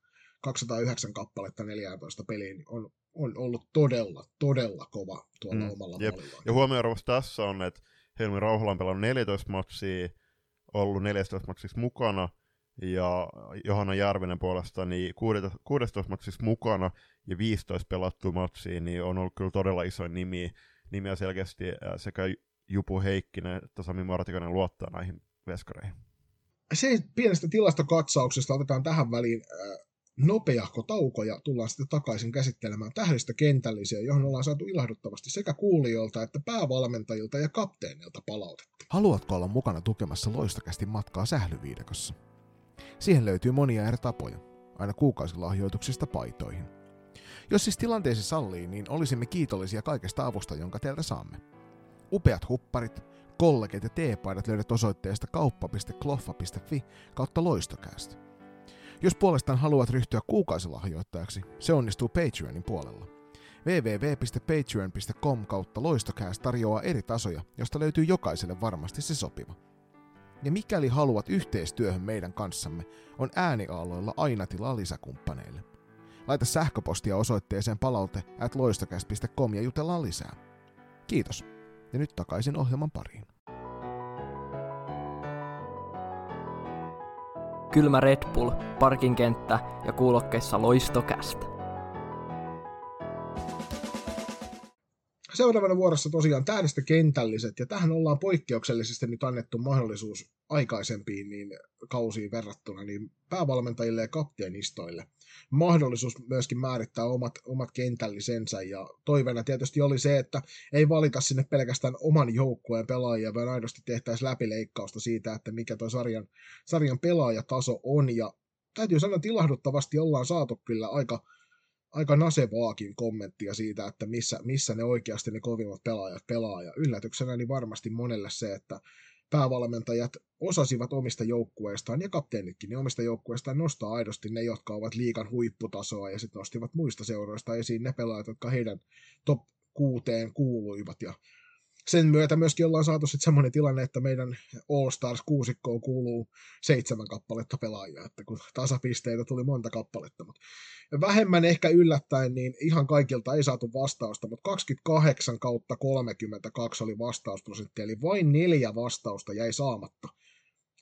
209 kappaletta 14 peliin on, on ollut todella, todella kova tuolla mm, omalla jep. Ja huomioarvoista tässä on, että Helmi Rauhala on pelannut 14 matsia, ollut 14 matsissa mukana, ja Johanna Järvinen puolesta niin 16 matsissa mukana ja 15 pelattua matsia, niin on ollut kyllä todella iso nimi. Nimiä selkeästi sekä Jupu Heikkinen että Sami Martikainen luottaa näihin veskareihin. Se pienestä tilastokatsauksesta otetaan tähän väliin nopeahko tauko ja tullaan sitten takaisin käsittelemään tähdistä kentällisiä, johon ollaan saatu ilahduttavasti sekä kuulijoilta että päävalmentajilta ja kapteenilta palautetta. Haluatko olla mukana tukemassa loistakästi matkaa sählyviidekossa? Siihen löytyy monia eri tapoja, aina kuukausilahjoituksista paitoihin. Jos siis tilanteesi sallii, niin olisimme kiitollisia kaikesta avusta, jonka teiltä saamme. Upeat hupparit, kollegit ja teepaidat löydät osoitteesta kauppa.kloffa.fi kautta loistokäästä. Jos puolestaan haluat ryhtyä kuukausilahjoittajaksi, se onnistuu Patreonin puolella. www.patreon.com kautta loistokääs tarjoaa eri tasoja, josta löytyy jokaiselle varmasti se sopiva. Ja mikäli haluat yhteistyöhön meidän kanssamme, on ääniaaloilla aina tilaa lisäkumppaneille. Laita sähköpostia osoitteeseen palaute at ja jutellaan lisää. Kiitos. Ja nyt takaisin ohjelman pariin. Kylmä Red Bull, parkinkenttä ja kuulokkeissa loistokästä. Seuraavana vuorossa tosiaan tähdestä kentälliset, ja tähän ollaan poikkeuksellisesti nyt annettu mahdollisuus aikaisempiin niin kausiin verrattuna niin päävalmentajille ja kapteenistoille mahdollisuus myöskin määrittää omat, omat kentällisensä, ja toiveena tietysti oli se, että ei valita sinne pelkästään oman joukkueen pelaajia, vaan aidosti tehtäisiin läpileikkausta siitä, että mikä tuo sarjan, sarjan pelaajataso on, ja täytyy sanoa, että ilahduttavasti ollaan saatu kyllä aika, aika nasevaakin kommenttia siitä, että missä, missä ne oikeasti ne kovimmat pelaajat pelaa. Ja yllätyksenä niin varmasti monelle se, että päävalmentajat osasivat omista joukkueistaan ja kapteenitkin niin omista joukkueistaan nostaa aidosti ne, jotka ovat liikan huipputasoa ja sitten nostivat muista seuroista esiin ne pelaajat, jotka heidän top kuuteen kuuluivat ja sen myötä myöskin ollaan saatu sitten semmoinen tilanne, että meidän All Stars kuusikkoon kuuluu seitsemän kappaletta pelaajia, että kun tasapisteitä tuli monta kappaletta, mutta vähemmän ehkä yllättäen, niin ihan kaikilta ei saatu vastausta, mutta 28 kautta 32 oli vastausprosentti, eli vain neljä vastausta jäi saamatta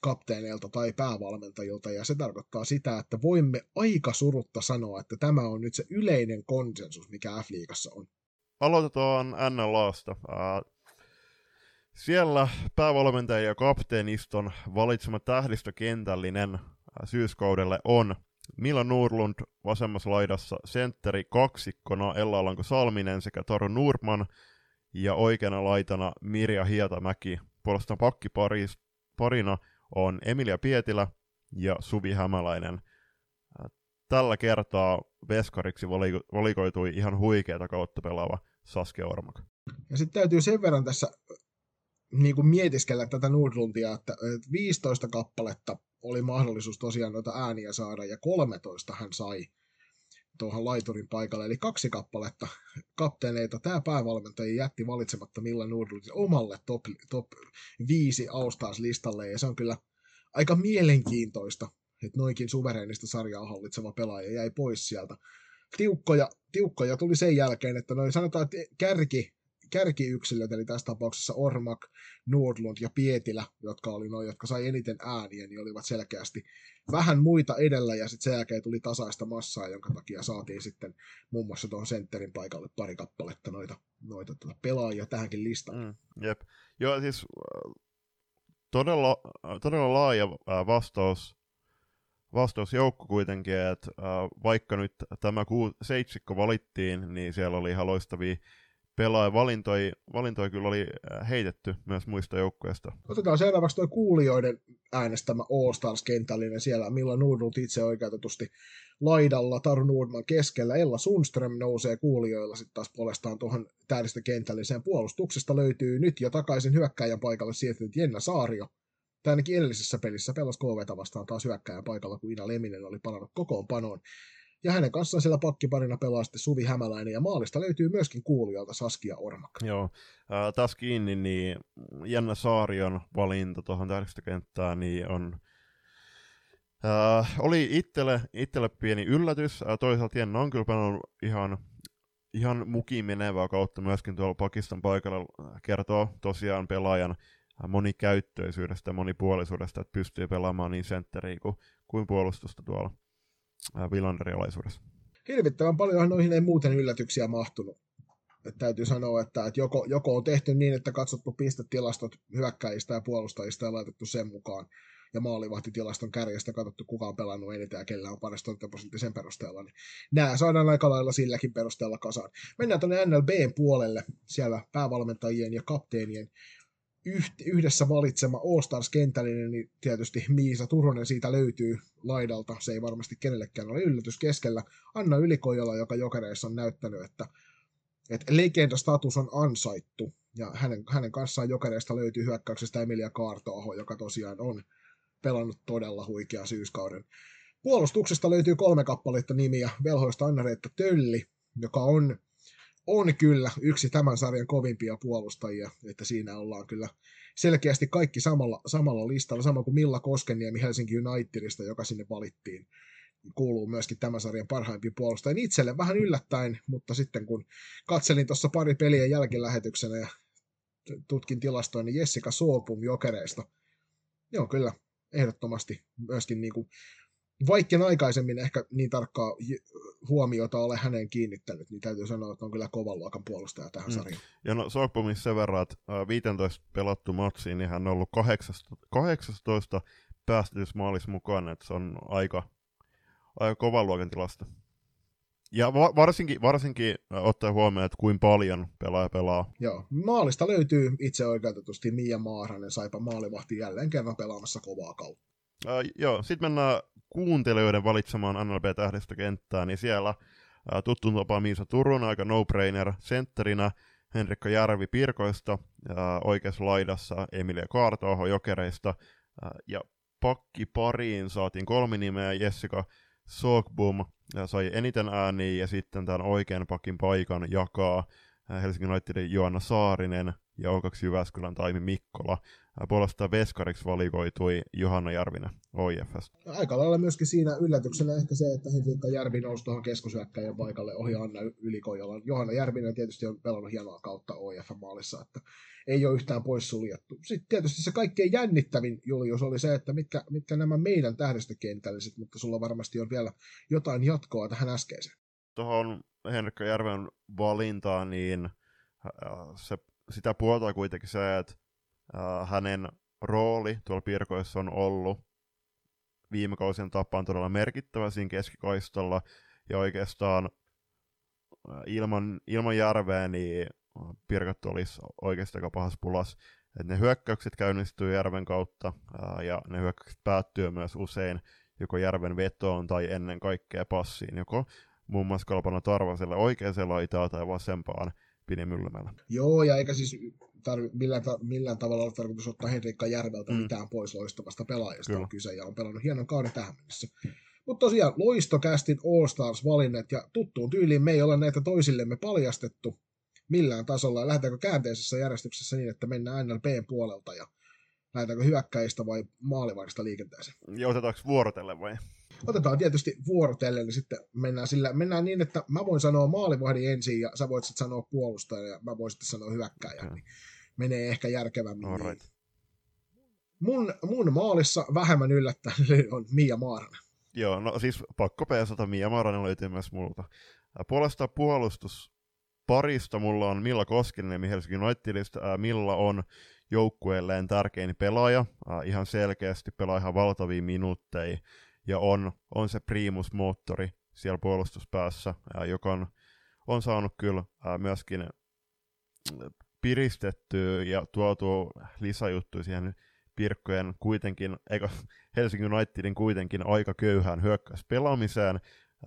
kapteeneilta tai päävalmentajilta, ja se tarkoittaa sitä, että voimme aika surutta sanoa, että tämä on nyt se yleinen konsensus, mikä F-liigassa on. Aloitetaan NLAsta. Siellä päävalmentaja ja kapteeniston valitsema tähdistökentällinen syyskaudelle on Mila Nurlund vasemmassa laidassa, sentteri kaksikkona Ella Alanko Salminen sekä Taru Nurman ja oikeana laitana Mirja Hietamäki. Puolestaan parina on Emilia Pietilä ja Suvi Hämäläinen. Tällä kertaa veskariksi valikoitui ihan huikeata kautta pelaava Saskia Ormak. Ja sitten täytyy sen verran tässä niin kuin mietiskellä tätä Nordlundia, että 15 kappaletta oli mahdollisuus tosiaan noita ääniä saada, ja 13 hän sai tuohon laiturin paikalle, eli kaksi kappaletta kapteeneita. Tämä päävalmentaja jätti valitsematta Milla Nordlundin omalle top, top 5 All-Stars-listalle, ja se on kyllä aika mielenkiintoista, että noinkin suvereenista sarjaa hallitseva pelaaja jäi pois sieltä. Tiukkoja, tiukkoja tuli sen jälkeen, että noin sanotaan, että kärki kärkiyksilöt, eli tässä tapauksessa Ormak, Nordlund ja Pietilä, jotka oli noin, jotka sai eniten ääniä, niin olivat selkeästi vähän muita edellä, ja sitten sen jälkeen tuli tasaista massaa, jonka takia saatiin sitten muun muassa tuohon sentterin paikalle pari kappaletta noita, noita tuota pelaajia tähänkin listaan. Mm, jep. Joo, siis äh, todella, äh, todella laaja äh, vastaus, vastausjoukko kuitenkin, että vaikka nyt tämä kuu, seitsikko valittiin, niin siellä oli ihan loistavia pelaaja valintoi, kyllä oli äh, heitetty myös muista joukkueista. Otetaan seuraavaksi tuo kuulijoiden äänestämä All Stars-kentällinen siellä, millä Nordlund itse oikeutetusti laidalla, Taru Nordman keskellä, Ella Sundström nousee kuulijoilla sitten taas puolestaan tuohon täydistä kentälliseen puolustuksesta löytyy nyt jo takaisin hyökkäjän paikalle siirtynyt Jenna Saario, tai ainakin edellisessä pelissä pelasi KVtä vastaan taas hyökkäjän paikalla, kun Ina Leminen oli palannut kokoonpanoon. Ja hänen kanssaan siellä pakkiparina pelaa sitten Suvi Hämäläinen, ja maalista löytyy myöskin kuulijalta Saskia Ormak. Joo, äh, taas kiinni, niin Jenna Saarion valinta tuohon kenttään, niin on äh, oli itselle, itselle pieni yllätys. Äh, toisaalta Jenna on kyllä pelannut ihan, ihan mukiin menevää kautta myöskin tuolla Pakistan paikalla. Kertoo tosiaan pelaajan monikäyttöisyydestä ja monipuolisuudesta, että pystyy pelaamaan niin sentteriä kuin, kuin puolustusta tuolla Villanderin alaisuudessa. Hirvittävän paljon noihin ei muuten yllätyksiä mahtunut. Että täytyy sanoa, että, että joko, joko on tehty niin, että katsottu pistetilastot hyökkäjistä ja puolustajista ja laitettu sen mukaan, ja maalivahtitilaston kärjestä katsottu, kuka on pelannut eniten ja kellä on paras prosentti sen perusteella, niin nämä saadaan aika lailla silläkin perusteella kasaan. Mennään tuonne NLBn puolelle, siellä päävalmentajien ja kapteenien yhdessä valitsema All-Stars-kentällinen, niin tietysti Miisa Turunen siitä löytyy laidalta. Se ei varmasti kenellekään ole yllätys keskellä. Anna Ylikojola, joka jokereissa on näyttänyt, että, että legendastatus on ansaittu. Ja hänen, hänen kanssaan jokereista löytyy hyökkäyksestä Emilia Kaartoaho, joka tosiaan on pelannut todella huikea syyskauden. Puolustuksesta löytyy kolme kappaletta nimiä. Velhoista Anna-Reetta Tölli, joka on on kyllä yksi tämän sarjan kovimpia puolustajia, että siinä ollaan kyllä selkeästi kaikki samalla, samalla listalla, sama kuin Milla Koskeniemi Helsinki Unitedista, joka sinne valittiin, kuuluu myöskin tämän sarjan parhaimpiin puolustajien itselle vähän yllättäen, mutta sitten kun katselin tuossa pari peliä jälkilähetyksenä ja tutkin tilastoja, niin Jessica Soopum jokereista, on kyllä ehdottomasti myöskin niin kuin vaikka aikaisemmin ehkä niin tarkkaa huomiota ole häneen kiinnittänyt, niin täytyy sanoa, että on kyllä kovan luokan puolustaja tähän mm. sarjaan. Ja no Sokpomissa sen verran, että 15 pelattu matsiin, niin hän on ollut 18, 18 päästetysmaalissa mukaan, että se on aika, aika kovan luokan tilasta. Ja va- varsinkin, varsinkin ottaa huomioon, että kuinka paljon pelaaja pelaa. Joo, maalista löytyy itse oikeutetusti Mia Maaranen, saipa maalivahti jälleen kerran pelaamassa kovaa kautta. Uh, joo, sitten mennään kuuntelijoiden valitsemaan NLP-tähdestä kenttää, niin siellä ää, tuttuun tapaan Miisa Turun, aika no-brainer sentterinä, Henrikka Järvi Pirkoista, ää, oikeassa laidassa Emilia Kaartoho Jokereista, ää, ja pakki pariin saatiin kolme nimeä, Jessica Sogbum sai eniten ääniä, ja sitten tämän oikean pakin paikan jakaa Helsingin Unitedin Joanna Saarinen ja O2 Jyväskylän Taimi Mikkola. Puolestaan veskariksi valikoitui Johanna Järvinen OIFS. Aika lailla myöskin siinä yllätyksenä ehkä se, että Henrikka Järvi nousi tuohon keskusyökkäjän paikalle ohi Anna Ylikojolla. Johanna Järvinen tietysti on pelannut hienoa kautta OIF-maalissa, että ei ole yhtään poissuljettu. Sitten tietysti se kaikkein jännittävin, Julius, oli se, että mitkä, mitkä nämä meidän tähdistökentälliset, mutta sulla varmasti on vielä jotain jatkoa tähän äskeiseen. Tuohon Henrikka Järven valintaan, niin se, sitä puolta kuitenkin se, että hänen rooli tuolla Pirkoissa on ollut viime kausien tapaan todella merkittävä siinä keskikaistalla, ja oikeastaan ilman, ilman järveä, niin Pirkat olisi oikeasti aika pahas pulas. Et ne hyökkäykset käynnistyy järven kautta, ää, ja ne hyökkäykset päättyy myös usein joko järven vetoon tai ennen kaikkea passiin, joko muun muassa Kalpana Tarvaselle oikeaan laitaan tai vasempaan Pini Myllymällä. Joo, ja eikä siis tarvi, millään, ta- millään tavalla ole tarkoitus ottaa Henrikka Järveltä mm. mitään pois loistavasta pelaajasta Kyllä. on kyse, ja on pelannut hienon kauden tähän mennessä. Mutta tosiaan, loistokästin All Stars-valinnat, ja tuttuun tyyliin me ei ole näitä toisillemme paljastettu millään tasolla, ja lähdetäänkö käänteisessä järjestyksessä niin, että mennään NLPn puolelta, ja lähdetäänkö hyökkäistä vai maalivahdista liikenteeseen? Ja otetaanko vuorotelle vai? Otetaan tietysti vuorotellen, niin sitten mennään, sillä, mennään niin, että mä voin sanoa maalivahdin ensin, ja sä voit sitten sanoa puolustaja, ja mä voin sitten sanoa hyökkäjä. Niin menee ehkä järkevämmin. All right. Mun, mun maalissa vähemmän yllättäen on Mia Maaranen. Joo, no siis pakko peesata, Mia Maaranen löytyy myös multa. Puolestaan puolustus parista mulla on Milla Koskinen Helsingin Unitedista. Milla on joukkueelleen tärkein pelaaja, ihan selkeästi pelaa ihan valtavia minuutteja, ja on, on se primusmoottori siellä puolustuspäässä, joka on, on saanut kyllä myöskin piristettyä ja tuotu lisäjuttuja siihen Pirkkojen kuitenkin, eikö Helsingin Unitedin kuitenkin aika köyhään hyökkäyspelaamiseen.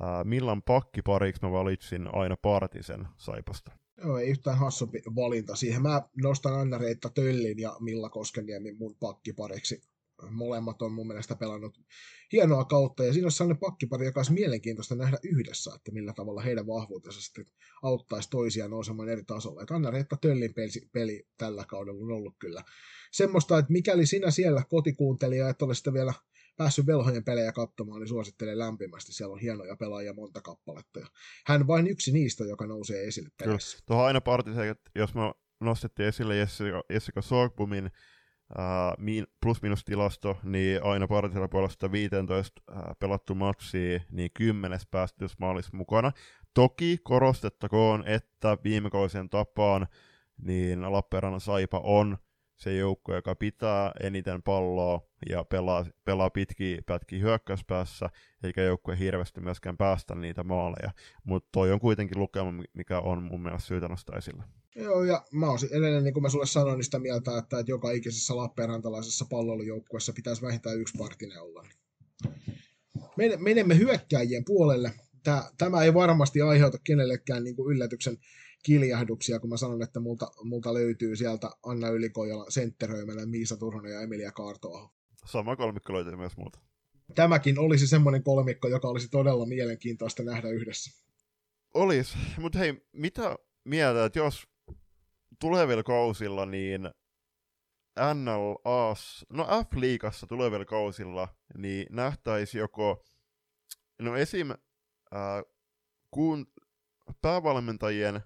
Äh, millan pakkipariksi mä valitsin aina Partisen Saipasta. Joo, ei yhtään hassumpi valinta siihen. Mä nostan aina Reitta Töllin ja Milla Koskeniemi mun pakkipariksi molemmat on mun mielestä pelannut hienoa kautta, ja siinä on sellainen pakkipari, joka olisi mielenkiintoista nähdä yhdessä, että millä tavalla heidän vahvuutensa sitten auttaisi toisiaan nousemaan eri tasolla. Että Anna Reetta Töllin peli, peli tällä kaudella on ollut kyllä semmoista, että mikäli sinä siellä kotikuuntelija, että olisit vielä päässyt velhojen pelejä katsomaan, niin suosittelen lämpimästi. Siellä on hienoja pelaajia monta kappaletta. Ja hän vain yksi niistä, joka nousee esille peleissä. Tuohon aina partiseen, että jos me nostettiin esille Jessica, Jessica Sorgbumin uh, plus-minus-tilasto, niin aina Partisella puolesta 15 uh, pelattu matsia, niin kymmenes päästys maalissa mukana. Toki korostettakoon, että viime kausien tapaan niin Lappeenrannan Saipa on se joukko, joka pitää eniten palloa ja pelaa, pelaa pitkiä pätkiä hyökkäyspäässä, eikä joukkue hirveästi myöskään päästä niitä maaleja. Mutta toi on kuitenkin lukema, mikä on mun mielestä syytä nostaa esille. Joo, ja mä oon edelleen, niin kuin mä sulle sanoin, niin sitä mieltä, että, että joka ikisessä Lappeenrantalaisessa palloilujoukkueessa pitäisi vähintään yksi partinen olla. Menemme hyökkääjien puolelle. Tämä ei varmasti aiheuta kenellekään niin kuin yllätyksen kiljahduksia, kun mä sanon, että multa, multa löytyy sieltä Anna Ylikojala sentteröimällä Miisa Turhonen ja Emilia Kaartoa. Sama kolmikko löytyy myös muuta. Tämäkin olisi semmoinen kolmikko, joka olisi todella mielenkiintoista nähdä yhdessä. Olis, mutta hei, mitä mieltä, että jos tulevilla kausilla niin NLAs, no F-liigassa tulevilla kausilla, niin nähtäisi joko, no esim. Äh, kun päävalmentajien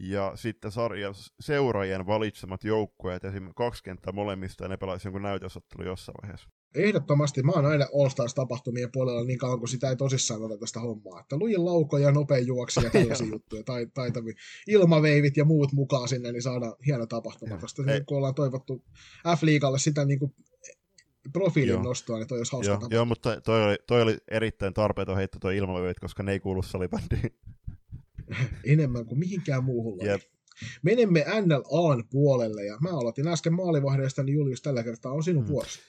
ja sitten sarjan seuraajien valitsemat joukkueet, esimerkiksi kaksi kenttää molemmista, ja ne pelaisi jonkun näytösottelu jossain vaiheessa. Ehdottomasti mä oon aina All Stars-tapahtumien puolella niin kauan, kun sitä ei tosissaan ota tästä hommaa. Että lujin lauko ja nopea juoksi ja tällaisia juttuja, tai, taitavia ilmaveivit ja muut mukaan sinne, niin saadaan hieno tapahtuma. Tästä niin, kun ollaan toivottu F-liigalle sitä niin kuin profiilin joo. nostoa, niin toi olisi hauska joo, joo, mutta toi oli, toi oli erittäin tarpeeton heitto toi ilmaveivit, koska ne ei kuulu salibändiin. enemmän kuin mihinkään muuhun yep. Menemme NLAn puolelle, ja mä aloitin äsken maalivahdeesta, niin Julius tällä kertaa on sinun hmm. vuorosi.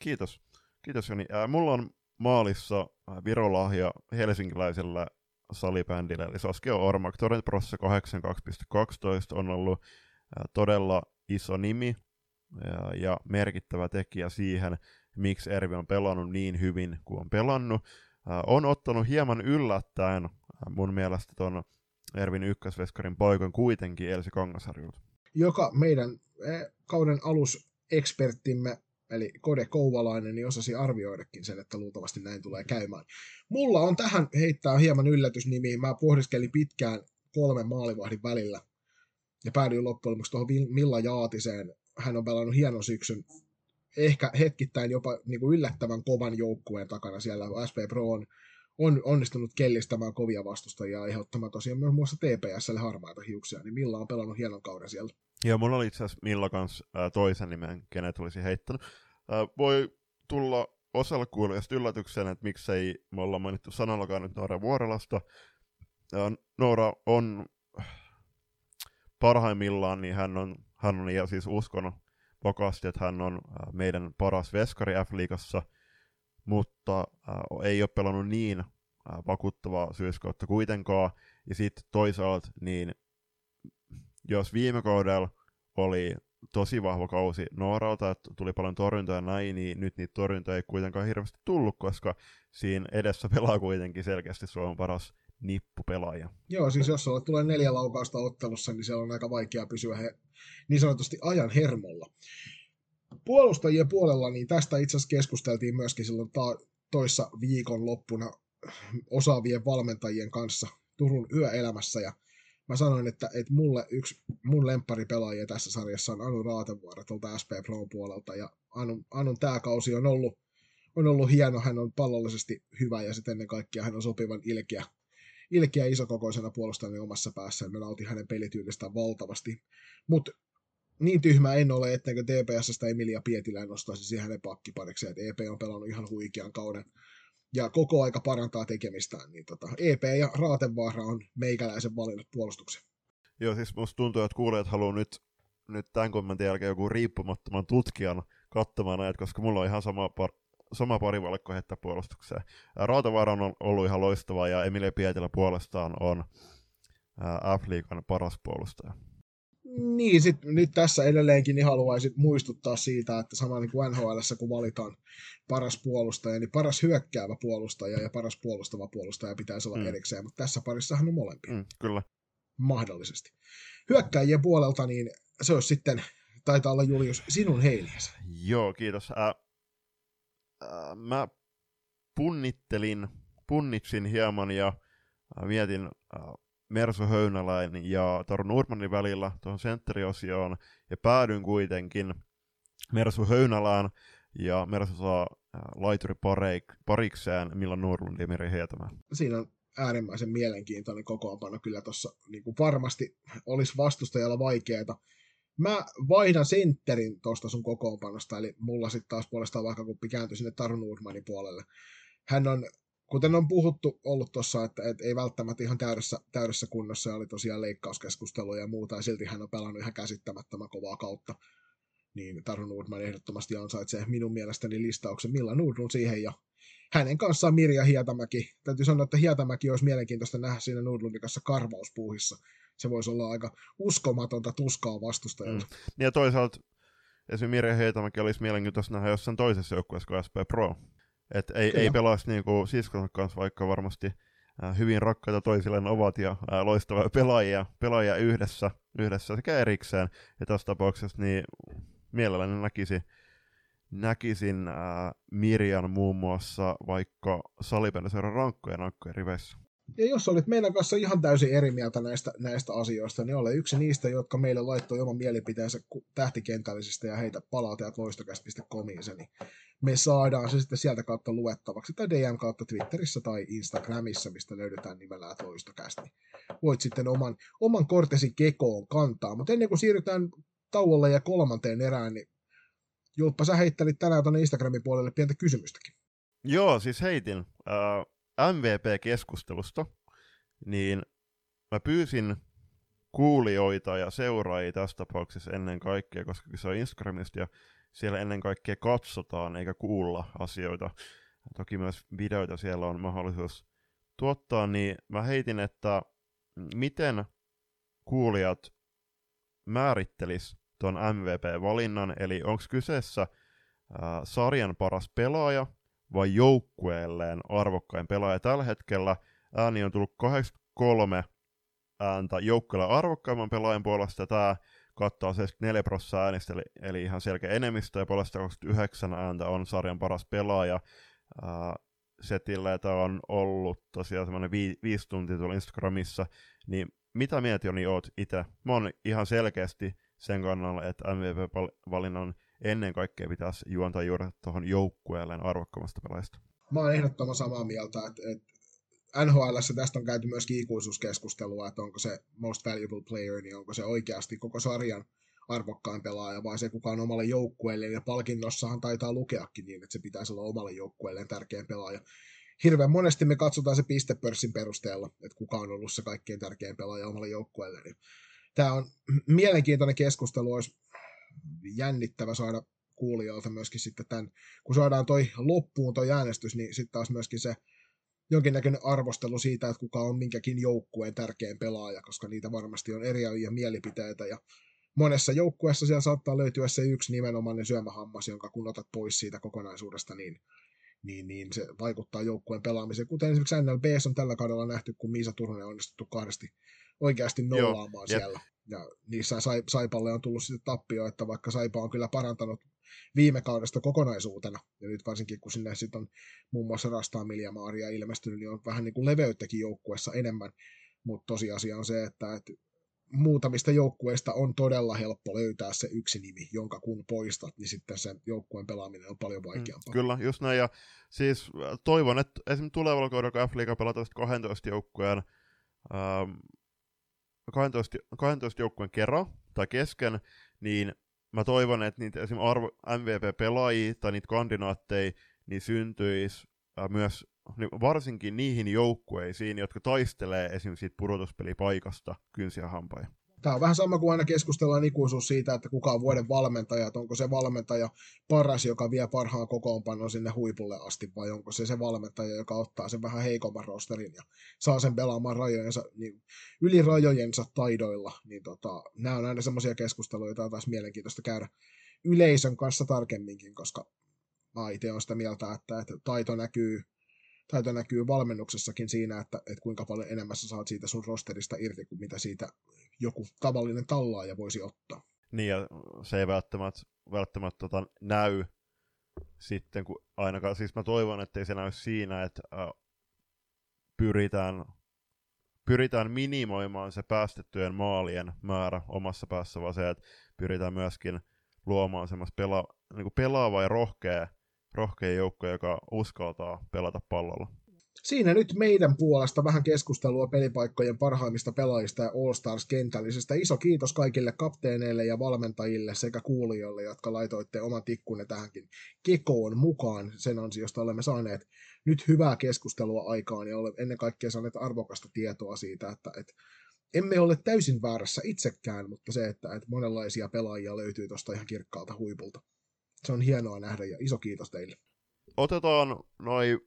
Kiitos. Kiitos Joni. Äh, mulla on maalissa virolahja helsinkiläisellä salibändillä, eli Saskia Ormak. Torrent Prossa 82.12 on ollut äh, todella iso nimi ja, ja merkittävä tekijä siihen, miksi Ervi on pelannut niin hyvin kuin on pelannut. Äh, on ottanut hieman yllättäen mun mielestä ton Ervin ykkösveskarin poikon kuitenkin Elsi Kangasarjulta. Joka meidän kauden aluseksperttimme, eli Kode Kouvalainen, niin osasi arvioidakin sen, että luultavasti näin tulee käymään. Mulla on tähän heittää hieman yllätysnimi. Mä pohdiskelin pitkään kolmen maalivahdin välillä ja päädyin loppujen lopuksi tuohon Milla Jaatiseen. Hän on pelannut hienon syksyn, ehkä hetkittäin jopa niin kuin yllättävän kovan joukkueen takana siellä. SP Pro on on onnistunut kellistämään kovia vastustajia ja aiheuttamaan tosiaan myös muassa TPSlle harmaita hiuksia, niin Milla on pelannut hienon kauden siellä. Joo, mulla oli itse asiassa Milla kanssa äh, toisen nimen, kenet olisi heittänyt. Äh, voi tulla osalle kuulijasta yllätyksen, että miksei me olla mainittu sanallakaan nyt Noora Vuorelasta. Ja Noora on parhaimmillaan, niin hän on, hän on ja siis uskon vakaasti, että hän on meidän paras veskari F-liigassa, mutta äh, ei ole pelannut niin äh, vakuuttavaa syyskautta kuitenkaan. Ja sitten toisaalta, niin jos viime kaudella oli tosi vahva kausi Nooralta, että tuli paljon torjuntoja ja näin, niin nyt niitä torjuntoja ei kuitenkaan hirveästi tullut, koska siinä edessä pelaa kuitenkin selkeästi Suomen paras nippupelaaja. Joo, siis jos sulla tulee neljä laukausta ottelussa, niin se on aika vaikea pysyä he, niin sanotusti ajan hermolla. Puolustajien puolella, niin tästä itse asiassa keskusteltiin myöskin silloin ta- toissa viikon loppuna osaavien valmentajien kanssa Turun yöelämässä, ja mä sanoin, että, että mulle yksi mun lempparipelaajia tässä sarjassa on Anu Raatevuora tuolta SP Pro puolelta, ja Anun, Anun tämä kausi on ollut, on ollut hieno, hän on pallollisesti hyvä, ja sitten ennen kaikkea hän on sopivan ilkeä, ilkeä isokokoisena puolustajana omassa päässään. Mä nautin hänen pelityylistään valtavasti. Mutta niin tyhmä en ole, ettenkö TPSstä Emilia Pietilä nostaisi siihen hänen pakkipariksi, että EP on pelannut ihan huikean kauden ja koko aika parantaa tekemistään, niin tota, EP ja Raatevaara on meikäläisen valinnut puolustuksen. Joo, siis musta tuntuu, että kuulijat haluaa nyt, nyt tämän kommentin jälkeen joku riippumattoman tutkijan katsomaan näitä, koska mulla on ihan sama, par, sama parivalkko heittää puolustukseen. Raatavaara on ollut ihan loistava ja Emilia Pietilä puolestaan on F-liigan paras puolustaja. Niin, sit, nyt tässä edelleenkin niin haluaisin muistuttaa siitä, että sama niin kuin NHL, kun valitaan paras puolustaja, niin paras hyökkäävä puolustaja ja paras puolustava puolustaja pitäisi olla mm. erikseen, mutta tässä parissahan on molempia. Mm, kyllä. Mahdollisesti. Hyökkäjien puolelta, niin se olisi sitten, taitaa olla Julius, sinun heiliäsi. Joo, kiitos. Äh, äh, mä punnittelin, punnitsin hieman ja äh, mietin äh, Mersu Höynäläin ja Taru Nurmanin välillä tuohon sentteriosioon, ja päädyin kuitenkin Mersu Höynälään, ja Mersu saa äh, laituri parikseen Milla Nurlund ja Meri Hietämä. Siinä on äärimmäisen mielenkiintoinen kokoonpano kyllä tuossa niin varmasti olisi vastustajalla vaikeaa. Mä vaihdan sentterin tuosta sun kokoonpanosta, eli mulla sitten taas puolestaan vaikka kuppi kääntyi sinne Taru Nurmanin puolelle. Hän on kuten on puhuttu ollut tuossa, että, että ei välttämättä ihan täydessä, täydessä kunnossa, ja oli tosiaan leikkauskeskusteluja ja muuta, ja silti hän on pelannut ihan käsittämättömän kovaa kautta. Niin Taru Nordman ehdottomasti ansaitsee minun mielestäni listauksen Milla Nordlund siihen, ja hänen kanssaan Mirja Hietamäki. Täytyy sanoa, että Hietamäki olisi mielenkiintoista nähdä siinä Nordlundin kanssa karvauspuuhissa. Se voisi olla aika uskomatonta tuskaa vastustajalta. Mm. Ja toisaalta esimerkiksi Mirja Hietamäki olisi mielenkiintoista nähdä jossain toisessa joukkueessa kuin SP Pro. Et ei, ei pelaisi niinku siskonsa kanssa, vaikka varmasti äh, hyvin rakkaita toisilleen ovat ja äh, loistavia pelaajia, pelaajia yhdessä, yhdessä sekä erikseen. Ja tässä tapauksessa niin mielelläni näkisi, näkisin äh, Mirjan muun muassa vaikka salibändiseuran rankkojen rankkojen riveissä. Ja jos olit meidän kanssa ihan täysin eri mieltä näistä, näistä asioista, niin ole yksi niistä, jotka meille laittoi oman mielipiteensä tähtikentällisistä ja heitä palautajat loistokäst.comiin, niin me saadaan se sitten sieltä kautta luettavaksi, tai DM kautta Twitterissä tai Instagramissa, mistä löydetään nimellä loistokästi. Voit sitten oman, oman kortesi kekoon kantaa, mutta ennen kuin siirrytään tauolle ja kolmanteen erään, niin Julppa, sä heittelit tänään tuonne Instagramin puolelle pientä kysymystäkin. Joo, siis heitin. Uh, MVP-keskustelusta, niin mä pyysin kuulijoita ja seuraajia tässä tapauksessa ennen kaikkea, koska se on Instagramista ja siellä ennen kaikkea katsotaan eikä kuulla asioita. Toki myös videoita siellä on mahdollisuus tuottaa, niin mä heitin, että miten kuulijat määrittelis tuon MVP-valinnan, eli onko kyseessä ää, sarjan paras pelaaja vai joukkueelleen arvokkain pelaaja. Tällä hetkellä ääni on tullut 83 ääntä joukkueelle arvokkaimman pelaajan puolesta. Tämä kattaa 74 prosenttia äänistä, eli, eli ihan selkeä enemmistö, ja puolesta 29 ääntä on sarjan paras pelaaja. Ää, setillä, että on ollut tosiaan semmoinen vi- viisi tuntia tuolla Instagramissa, niin mitä mieltä Joni oot itse? Mä oon ihan selkeästi sen kannalla, että MVP-valinnan ennen kaikkea pitäisi juontaa juuri tuohon joukkueelleen arvokkaamasta pelaajasta. Mä oon ehdottoman samaa mieltä, että, että NHL tästä on käyty myös ikuisuuskeskustelua, että onko se most valuable player, niin onko se oikeasti koko sarjan arvokkain pelaaja, vaan se kuka on omalle joukkueelle, ja palkinnossahan taitaa lukeakin niin, että se pitäisi olla omalle joukkueelleen tärkein pelaaja. Hirveän monesti me katsotaan se pistepörssin perusteella, että kuka on ollut se kaikkein tärkein pelaaja omalle joukkueelle. Niin tämä on mielenkiintoinen keskustelu, olisi jännittävä saada kuulijoilta myöskin sitten tämän, kun saadaan toi loppuun toi äänestys, niin sitten taas myöskin se jonkinnäköinen arvostelu siitä, että kuka on minkäkin joukkueen tärkein pelaaja, koska niitä varmasti on eriäviä mielipiteitä ja monessa joukkueessa siellä saattaa löytyä se yksi nimenomainen syömähammas, jonka kun otat pois siitä kokonaisuudesta, niin, niin, niin se vaikuttaa joukkueen pelaamiseen. Kuten esimerkiksi NLB on tällä kaudella nähty, kun Miisa Turunen on onnistuttu kahdesti oikeasti nollaamaan Joo, siellä. Ja niissä Saipalle on tullut sitten tappio, että vaikka Saipa on kyllä parantanut viime kaudesta kokonaisuutena, ja nyt varsinkin kun sinne sitten on muun muassa Rastaa Miljamaaria ilmestynyt, niin on vähän niin kuin leveyttäkin joukkueessa enemmän, mutta tosiasia on se, että, että muutamista joukkueista on todella helppo löytää se yksi nimi, jonka kun poistat, niin sitten sen joukkueen pelaaminen on paljon vaikeampaa. Mm, kyllä, just näin. Ja siis äh, toivon, että esimerkiksi tulevalla kaudella, kun F-liiga pelataan 12 joukkueen, ähm, 12, 12 joukkueen kerran tai kesken, niin mä toivon, että niitä esimerkiksi arvo, MVP-pelaajia tai niitä kandidaatteja niin syntyisi äh, myös varsinkin niihin joukkueisiin, jotka taistelee esimerkiksi siitä pudotuspelipaikasta kynsiä hampaja. Tämä on vähän sama kuin aina keskustellaan ikuisuus siitä, että kuka on vuoden valmentaja, että onko se valmentaja paras, joka vie parhaan kokoonpanon sinne huipulle asti, vai onko se se valmentaja, joka ottaa sen vähän heikomman rosterin ja saa sen pelaamaan rajojensa, niin yli rajojensa taidoilla. Niin tota, nämä on aina semmoisia keskusteluja, joita on taas mielenkiintoista käydä yleisön kanssa tarkemminkin, koska mä itse olen sitä mieltä, että, että taito näkyy taito näkyy valmennuksessakin siinä, että, että kuinka paljon enemmän sä saat siitä sun rosterista irti kuin mitä siitä joku tavallinen tallaaja voisi ottaa. Niin, ja se ei välttämättä, välttämättä tota, näy sitten, kun ainakaan, siis mä toivon, että ei se näy siinä, että äh, pyritään, pyritään minimoimaan se päästettyjen maalien määrä omassa päässä, vaan se, että pyritään myöskin luomaan semmoista pela, niin pelaava ja rohkea rohkea joukko, joka uskaltaa pelata pallolla. Siinä nyt meidän puolesta vähän keskustelua pelipaikkojen parhaimmista pelaajista ja All-Stars kentällisestä. Iso kiitos kaikille kapteeneille ja valmentajille sekä kuulijoille, jotka laitoitte oman tikkunne tähänkin kekoon mukaan. Sen ansiosta olemme saaneet nyt hyvää keskustelua aikaan ja olemme ennen kaikkea saaneet arvokasta tietoa siitä, että, että emme ole täysin väärässä itsekään, mutta se, että, että monenlaisia pelaajia löytyy tuosta ihan kirkkaalta huipulta se on hienoa nähdä ja iso kiitos teille. Otetaan noin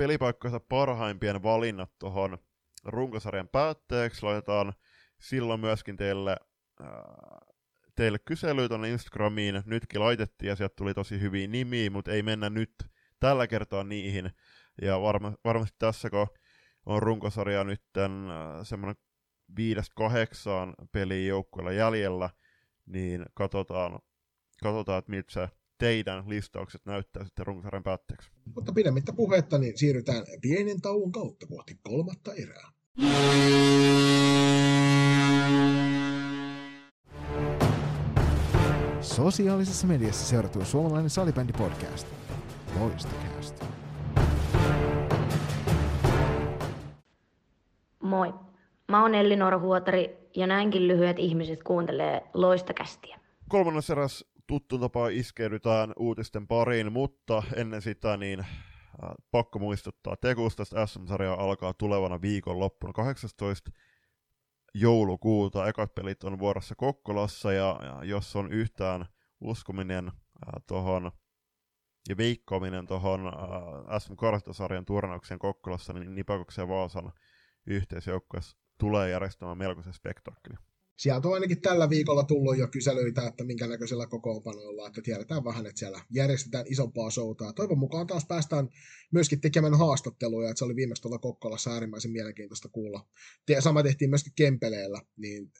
pelipaikkoista parhaimpien valinnat tuohon runkosarjan päätteeksi. Laitetaan silloin myöskin teille, äh, teille kyselyä tuonne Instagramiin. Nytkin laitettiin ja sieltä tuli tosi hyviä nimiä, mutta ei mennä nyt tällä kertaa niihin. Ja varma, varmasti tässä, kun on runkosarja nyt äh, semmoinen viidestä kahdeksaan peliä joukkueella jäljellä, niin katsotaan, katsotaan että miltä se teidän listaukset näyttää sitten runkosarjan päätteeksi. Mutta pidemmittä puhetta, niin siirrytään pienen tauon kautta kohti kolmatta erää. Sosiaalisessa mediassa seurattu suomalainen salibändi podcast. Loistokäästä. Moi. Mä oon Elli Huotari ja näinkin lyhyet ihmiset kuuntelee Loistakästiä. Kolmannes eräs tuttu tapa iskeydytään uutisten pariin, mutta ennen sitä niin pakko muistuttaa, Tekustasta SM-sarja alkaa tulevana viikonloppuna 18 joulukuuta. Ekat pelit on vuorossa Kokkolassa ja, ja jos on yhtään uskominen tuohon ja veikkaaminen tuohon äh, SM Kartasarjan turnauksen Kokkolassa, niin Nipakoksen ja Vaasan yhteisjoukkueessa tulee järjestämään melkoisen spektakkeli sieltä on ainakin tällä viikolla tullut jo kyselyitä, että minkä näköisellä kokoonpanoilla, että tiedetään vähän, että siellä järjestetään isompaa showta. Toivon mukaan taas päästään myöskin tekemään haastatteluja, että se oli viimeksi tuolla Kokkolassa äärimmäisen mielenkiintoista kuulla. Sama tehtiin myöskin Kempeleellä, niin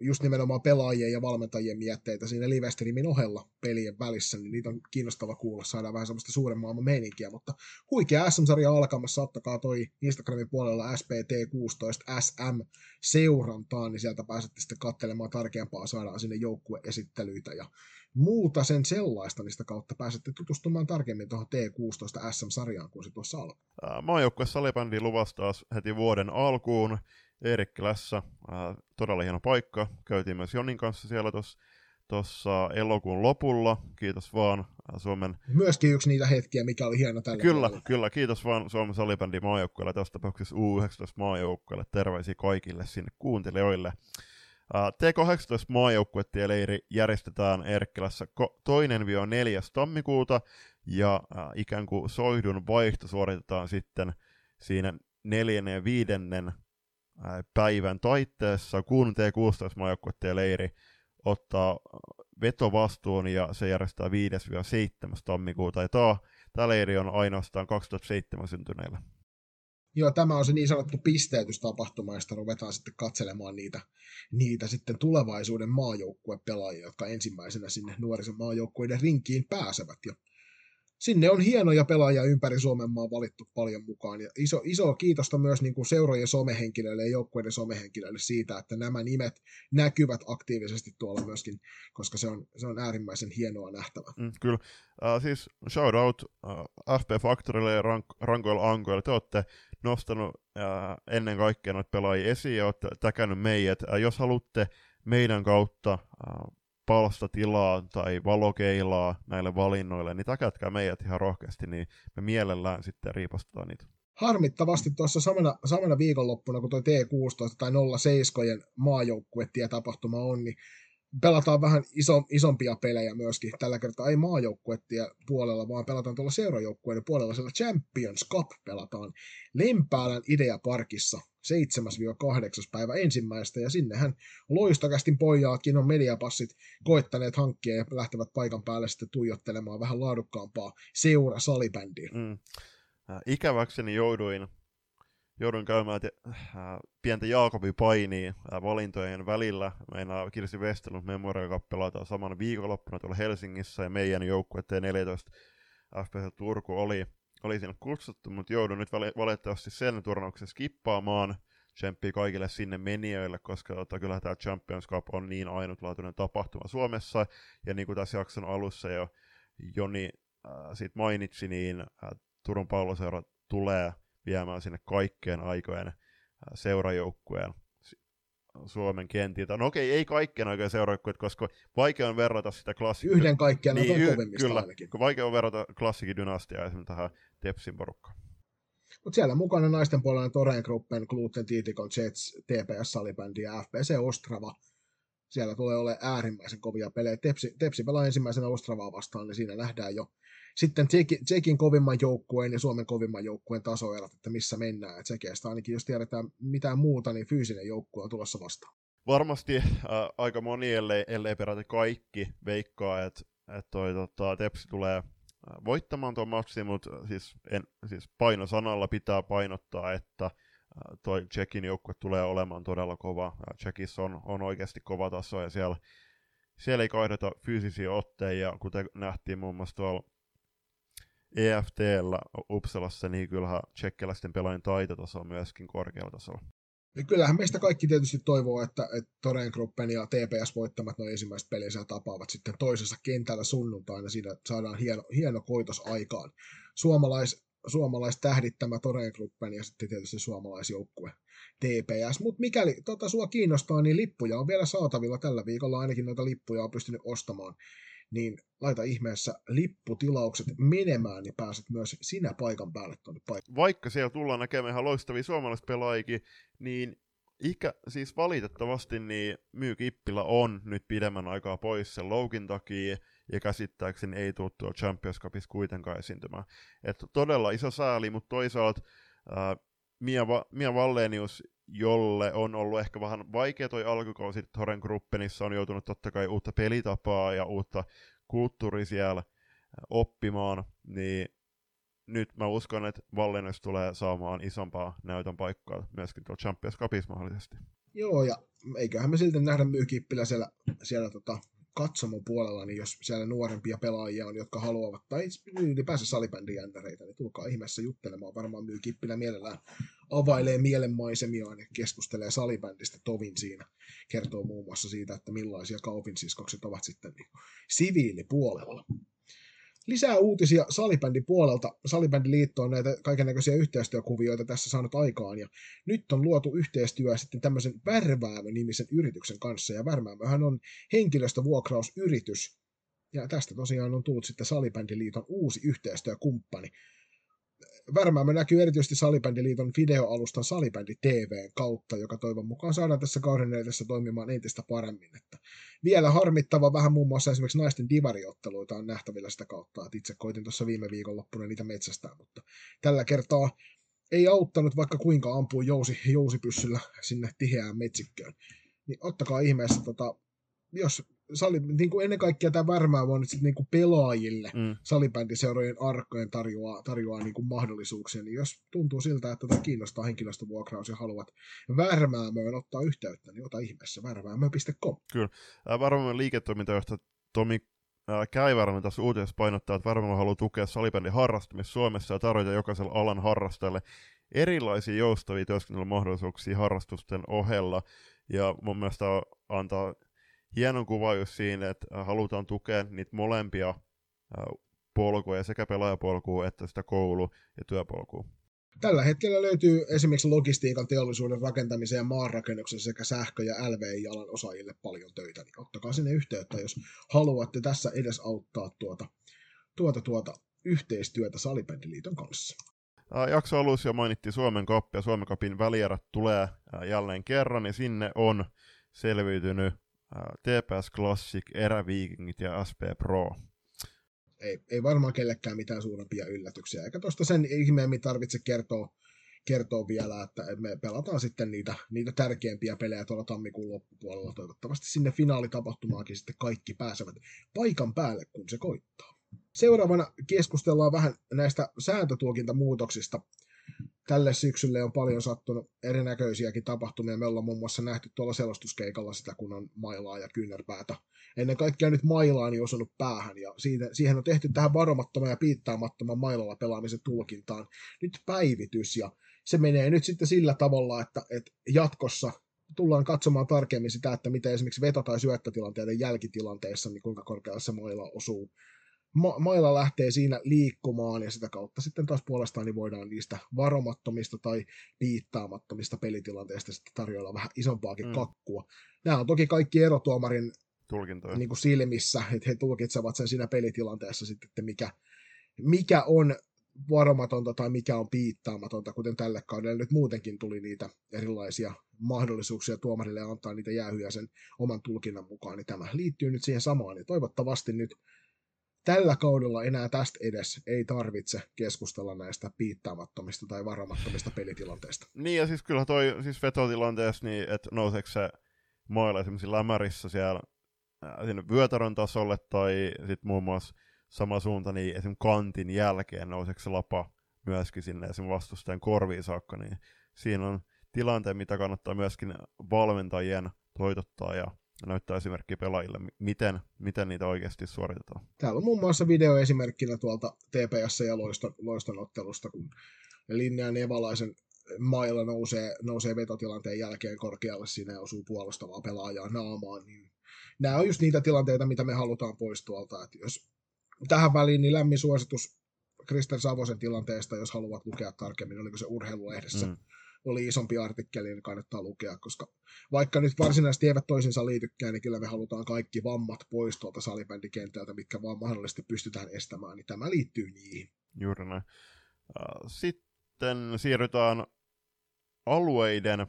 just nimenomaan pelaajien ja valmentajien mietteitä siinä live ohella pelien välissä, niin niitä on kiinnostava kuulla, saadaan vähän semmoista suuren maailman meininkiä, mutta huikea SM-sarja alkamassa, ottakaa toi Instagramin puolella SPT16 SM seurantaan, niin sieltä pääsette sitten katselemaan tarkempaa, saadaan sinne joukkueesittelyitä ja muuta sen sellaista, niistä kautta pääsette tutustumaan tarkemmin tuohon T16 SM-sarjaan, kun se tuossa alkaa. Maajoukkue salibändi luvasi taas heti vuoden alkuun, Eerikkilässä. Äh, todella hieno paikka. Käytiin myös Jonin kanssa siellä tuossa elokuun lopulla. Kiitos vaan Suomen... Myöskin yksi niitä hetkiä, mikä oli hieno tällä Kyllä, puolella. kyllä. Kiitos vaan Suomen salibändin maajoukkueelle, tässä tapauksessa U19 maajoukkueelle. Terveisiä kaikille sinne kuuntelijoille. T18 maajoukkuetieleiri järjestetään Erkkilässä 2-4. tammikuuta, ja ikään kuin soihdun vaihto suoritetaan sitten siinä neljännen ja viidennen päivän taitteessa, kun T16 maajoukkuetieleiri ottaa vetovastuun ja se järjestää 5-7. tammikuuta. Ja tämä, tämä leiri on ainoastaan 2007 syntyneillä. Joo, tämä on se niin sanottu pisteytystapahtuma, josta ruvetaan sitten katselemaan niitä, niitä sitten tulevaisuuden maajoukkuepelaajia, jotka ensimmäisenä sinne nuorison maajoukkueiden rinkiin pääsevät. Ja sinne on hienoja pelaajia ympäri Suomen maa valittu paljon mukaan. Ja iso, iso kiitosta myös niin kuin seurojen somehenkilöille ja joukkueiden somehenkilöille siitä, että nämä nimet näkyvät aktiivisesti tuolla myöskin, koska se on, se on äärimmäisen hienoa nähtävää. Mm, kyllä. Uh, siis shout out uh, FP Factorille ja Rank- Rankoil Ankoille. Te olette nostanut uh, ennen kaikkea noita pelaajia esiin ja olette täkännyt meidät. Uh, jos haluatte meidän kautta uh, palstatilaa tai valokeilaa näille valinnoille, niin takätkää meidät ihan rohkeasti, niin me mielellään sitten riipastetaan niitä. Harmittavasti tuossa samana, samana viikonloppuna, kun tuo T16 tai 07 maajoukkuetietapahtuma on, niin pelataan vähän iso, isompia pelejä myöskin. Tällä kertaa ei maajoukkuettia puolella, vaan pelataan tuolla seurajoukkueiden puolella. Siellä Champions Cup pelataan Lempäälän Ideaparkissa 7-8. päivä ensimmäistä, ja sinnehän loistakästin pojaatkin on mediapassit koettaneet hankkia ja lähtevät paikan päälle sitten tuijottelemaan vähän laadukkaampaa seura-salibändiä. Mm. Äh, ikäväkseni jouduin, jouduin käymään te, äh, pientä Jaakobin painia äh, valintojen välillä. Meinaa Kirsi Westerlund Memorial Cup pelataan samana viikonloppuna tuolla Helsingissä, ja meidän joukkue T14 FPS Turku oli oli sinne kutsuttu, mutta joudun nyt valitettavasti sen turnauksen skippaamaan. Tsemppii kaikille sinne menijöille, koska tota, kyllä tämä Champions Cup on niin ainutlaatuinen tapahtuma Suomessa. Ja niin kuin tässä jakson alussa jo Joni äh, siitä mainitsi, niin äh, Turun palloseura tulee viemään sinne kaikkeen aikojen seurajoukkueen Suomen kentiltä. No okei, ei kaikkien oikein seuraajat, koska vaikea on verrata sitä klassikkoa. Yhden kaikkien niin, y- kyllä, ainakin. vaikea on verrata klassikin dynastiaa esimerkiksi tähän Tepsin porukkaan. Mutta siellä mukana naisten puolella Toreen Gruppen, Gluten, Titikon, Jets, TPS Salibändi ja FPC Ostrava. Siellä tulee olemaan äärimmäisen kovia pelejä. Tepsi, Tepsi pelaa ensimmäisenä Ostravaa vastaan, niin siinä nähdään jo sitten Tsekin, Tsekin kovimman joukkueen ja Suomen kovimman joukkueen tasoerot, että missä mennään. Tsekeistä ainakin, jos tiedetään mitään muuta, niin fyysinen joukkue on tulossa vastaan. Varmasti äh, aika moni, ellei, ellei peräti kaikki, veikkaa, että et tota, Tepsi tulee äh, voittamaan tuon matsin, mutta siis, en, siis painosanalla pitää painottaa, että äh, toi Tsekin joukkue tulee olemaan todella kova. Tsekissä on, on oikeasti kova taso ja siellä, siellä ei kaideta fyysisiä otteja, kuten nähtiin muun muassa tuolla EFTllä Uppsalassa, niin kyllähän tsekkiläisten pelaajien taitotaso on myöskin korkealla tasolla. Ja kyllähän meistä kaikki tietysti toivoo, että, että Toreen Gruppen ja TPS voittamat noin ensimmäiset pelinsä tapaavat sitten toisessa kentällä sunnuntaina. Siinä saadaan hieno, hieno koitos aikaan. Suomalais, suomalais tähdittämä Toreen Gruppen ja sitten tietysti suomalaisjoukkue TPS. Mutta mikäli tota sua kiinnostaa, niin lippuja on vielä saatavilla tällä viikolla. Ainakin noita lippuja on pystynyt ostamaan niin laita ihmeessä lipputilaukset menemään, niin pääset myös sinä paikan päälle tuonne paikalle. Vaikka siellä tullaan näkemään ihan loistavia suomalaispelaajikin, niin ikä, siis valitettavasti niin Myy Kippilä on nyt pidemmän aikaa pois sen loukin takia, ja käsittääkseni ei tule tuolla Champions Cupissa kuitenkaan esiintymään. Että todella iso sääli, mutta toisaalta ää, Mia, Va- Mia Vallenius, jolle on ollut ehkä vähän vaikea toi alkukausi Toren Gruppenissa, on joutunut totta kai uutta pelitapaa ja uutta kulttuuria siellä oppimaan, niin nyt mä uskon, että Vallenius tulee saamaan isompaa näytön paikkaa myöskin tuolla Champions Cupissa mahdollisesti. Joo, ja eiköhän me silti nähdä Myykippilä siellä, siellä tota, katsomon puolella, niin jos siellä nuorempia pelaajia on, jotka haluavat, tai ylipäänsä salibändijändäreitä, niin tulkaa ihmeessä juttelemaan. Varmaan myy kippinä mielellään availee mielenmaisemiaan ja keskustelee salibändistä tovin siinä. Kertoo muun muassa siitä, että millaisia kaupinsiskokset ovat sitten niin siviilipuolella. Lisää uutisia salibändin puolelta. Salibändiliitto on näitä kaikenlaisia yhteistyökuvioita tässä saanut aikaan, ja nyt on luotu yhteistyö sitten tämmöisen Värväämö-nimisen yrityksen kanssa, ja Värväämöhän on henkilöstövuokrausyritys, ja tästä tosiaan on tullut sitten Salibändiliiton uusi yhteistyökumppani. Värmäämö näkyy erityisesti Salibändiliiton videoalustan Salibändi TVn kautta, joka toivon mukaan saadaan tässä kauden edessä toimimaan entistä paremmin. Että vielä harmittava vähän muun muassa esimerkiksi naisten divariotteluita on nähtävillä sitä kautta, että itse koitin tuossa viime viikonloppuna niitä metsästää, mutta tällä kertaa ei auttanut vaikka kuinka ampuu jousi, jousipyssyllä sinne tiheään metsikköön. Niin ottakaa ihmeessä tota, jos sali, niin kuin ennen kaikkea tämä värmää on nyt sit niin kuin pelaajille mm. salibändiseurojen arkkojen tarjoaa, tarjoaa niin kuin mahdollisuuksia, niin jos tuntuu siltä, että tätä kiinnostaa henkilöstövuokraus ja haluat värmäämöön ottaa yhteyttä, niin ota ihmeessä värmäämö.com. Kyllä. Värmäämön liiketoimintajohtaja Tomi Käiväräinen tässä uutisessa painottaa, että Värmäämö haluaa tukea salibändin harrastamista Suomessa ja tarjota jokaiselle alan harrastajalle erilaisia joustavia työskentelymahdollisuuksia harrastusten ohella. Ja mun mielestä antaa hienon just siinä, että äh, halutaan tukea niitä molempia äh, polkuja, sekä pelaajapolkua että sitä koulu- ja työpolkua. Tällä hetkellä löytyy esimerkiksi logistiikan, teollisuuden rakentamisen ja maanrakennuksen sekä sähkö- ja LVI-alan osaajille paljon töitä, niin ottakaa sinne yhteyttä, jos haluatte tässä edes auttaa tuota, tuota, tuota yhteistyötä Salibändiliiton kanssa. Äh, jakso alussa jo mainittiin Suomen Cup ja Suomen Cupin välierät tulee jälleen kerran, ja sinne on selviytynyt TPS Classic, Eräviikingit ja SP Pro. Ei, ei varmaan kellekään mitään suurempia yllätyksiä, eikä tuosta sen ihmeemmin tarvitse kertoa, kertoa vielä, että me pelataan sitten niitä, niitä tärkeimpiä pelejä tuolla tammikuun loppupuolella. Toivottavasti sinne finaalitapahtumaakin sitten kaikki pääsevät paikan päälle, kun se koittaa. Seuraavana keskustellaan vähän näistä sääntötulkintamuutoksista tälle syksylle on paljon sattunut erinäköisiäkin tapahtumia. Me ollaan muun muassa nähty tuolla selostuskeikalla sitä, kun on mailaa ja kyynärpäätä. Ennen kaikkea nyt mailaani osunut päähän, ja siitä, siihen on tehty tähän varomattoman ja piittaamattoman mailalla pelaamisen tulkintaan nyt päivitys, ja se menee nyt sitten sillä tavalla, että, että jatkossa tullaan katsomaan tarkemmin sitä, että miten esimerkiksi veto- tai syöttötilanteiden jälkitilanteessa, niin kuinka korkealle se maila osuu ma- mailla lähtee siinä liikkumaan ja sitä kautta sitten taas puolestaan niin voidaan niistä varomattomista tai piittaamattomista pelitilanteista sitten tarjoilla vähän isompaakin mm. kakkua. Nämä on toki kaikki erotuomarin Tulkintoja. Niin kuin silmissä, että he tulkitsevat sen siinä pelitilanteessa sitten, että mikä, mikä on varomatonta tai mikä on piittaamatonta, kuten tälle kaudelle nyt muutenkin tuli niitä erilaisia mahdollisuuksia tuomarille antaa niitä jäähyjä sen oman tulkinnan mukaan, niin tämä liittyy nyt siihen samaan, ja toivottavasti nyt tällä kaudella enää tästä edes ei tarvitse keskustella näistä piittaamattomista tai varomattomista pelitilanteista. Niin ja siis kyllä toi siis vetotilanteessa, niin että nouseeko se mailla esimerkiksi lämärissä siellä äh, sinne vyötärön tasolle tai sitten muun muassa sama suunta, niin esimerkiksi kantin jälkeen nouseeko se lapa myöskin sinne esimerkiksi vastustajan korviin saakka, niin siinä on tilanteen, mitä kannattaa myöskin valmentajien toitottaa ja näyttää esimerkki pelaajille, miten, miten niitä oikeasti suoritetaan. Täällä on muun muassa videoesimerkkinä tuolta TPS ja Loiston, Loiston ottelusta, kun linjaan Nevalaisen mailla nousee, nousee vetotilanteen jälkeen korkealle siinä ja osuu puolustavaa pelaajaa naamaan, niin nämä on just niitä tilanteita, mitä me halutaan pois tuolta. Että jos tähän väliin, niin lämmin suositus Kristen Savosen tilanteesta, jos haluat lukea tarkemmin, oliko se urheilulehdessä. Mm oli isompi artikkeli, niin kannattaa lukea, koska vaikka nyt varsinaisesti eivät toisinsa liitykään, niin kyllä me halutaan kaikki vammat pois tuolta salibändikentältä, mitkä vaan mahdollisesti pystytään estämään, niin tämä liittyy niihin. Juuri näin. Sitten siirrytään alueiden,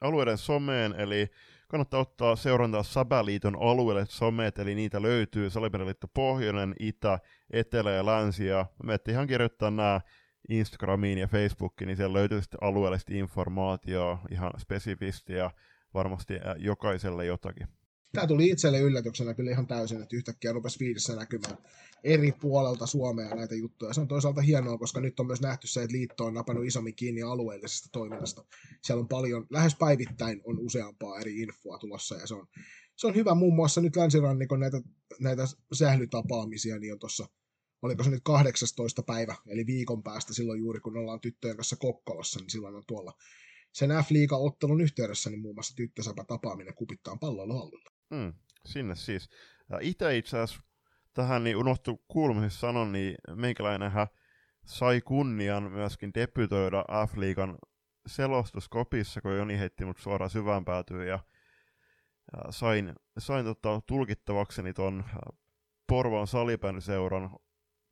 alueiden someen, eli kannattaa ottaa seurantaa Sabaliiton alueelle someet, eli niitä löytyy Salibändiliitto Pohjoinen, Itä, Etelä ja Länsi, ja me ihan kirjoittaa nämä Instagramiin ja Facebookiin, niin siellä löytyy alueellista informaatiota ihan spesifisti ja varmasti jokaiselle jotakin. Tämä tuli itselle yllätyksenä kyllä ihan täysin, että yhtäkkiä rupesi viidessä näkymään eri puolelta Suomea näitä juttuja. Se on toisaalta hienoa, koska nyt on myös nähty se, että liitto on napannut isommin kiinni alueellisesta toiminnasta. Siellä on paljon, lähes päivittäin on useampaa eri infoa tulossa ja se on, se on hyvä muun muassa nyt länsirannikon näitä, näitä sählytapaamisia, niin on tuossa oliko se nyt 18. päivä, eli viikon päästä silloin juuri, kun ollaan tyttöjen kanssa Kokkolassa, niin silloin on tuolla sen F-liiga-ottelun yhteydessä niin muun muassa tyttösäpä tapaaminen kupittaan palloiluhallilla. Mm, sinne siis. Itse itse asiassa tähän niin unohtu kuulumisessa sanoa, niin meikäläinenhän sai kunnian myöskin debytoida F-liigan selostuskopissa, kun Joni heitti mut suoraan syvään päätyyn ja, ja sain, sain tota, tulkittavakseni ton Porvoon salibändiseuran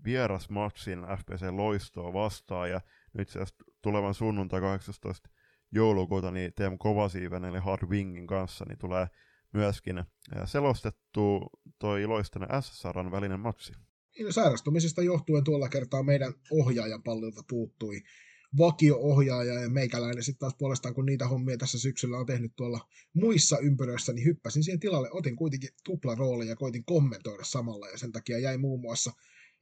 vierasmatsin FPC Loistoa vastaan ja nyt se tulevan sunnuntai 18 joulukuuta niin Teemu Kovasiiven eli Hard Wingin kanssa niin tulee myöskin selostettu toi Loistonen SSRn välinen matsi. Niin, sairastumisesta johtuen tuolla kertaa meidän ohjaajan pallilta puuttui vakio-ohjaaja ja meikäläinen sitten taas puolestaan, kun niitä hommia tässä syksyllä on tehnyt tuolla muissa ympyröissä, niin hyppäsin siihen tilalle, otin kuitenkin tupla rooli ja koitin kommentoida samalla ja sen takia jäi muun muassa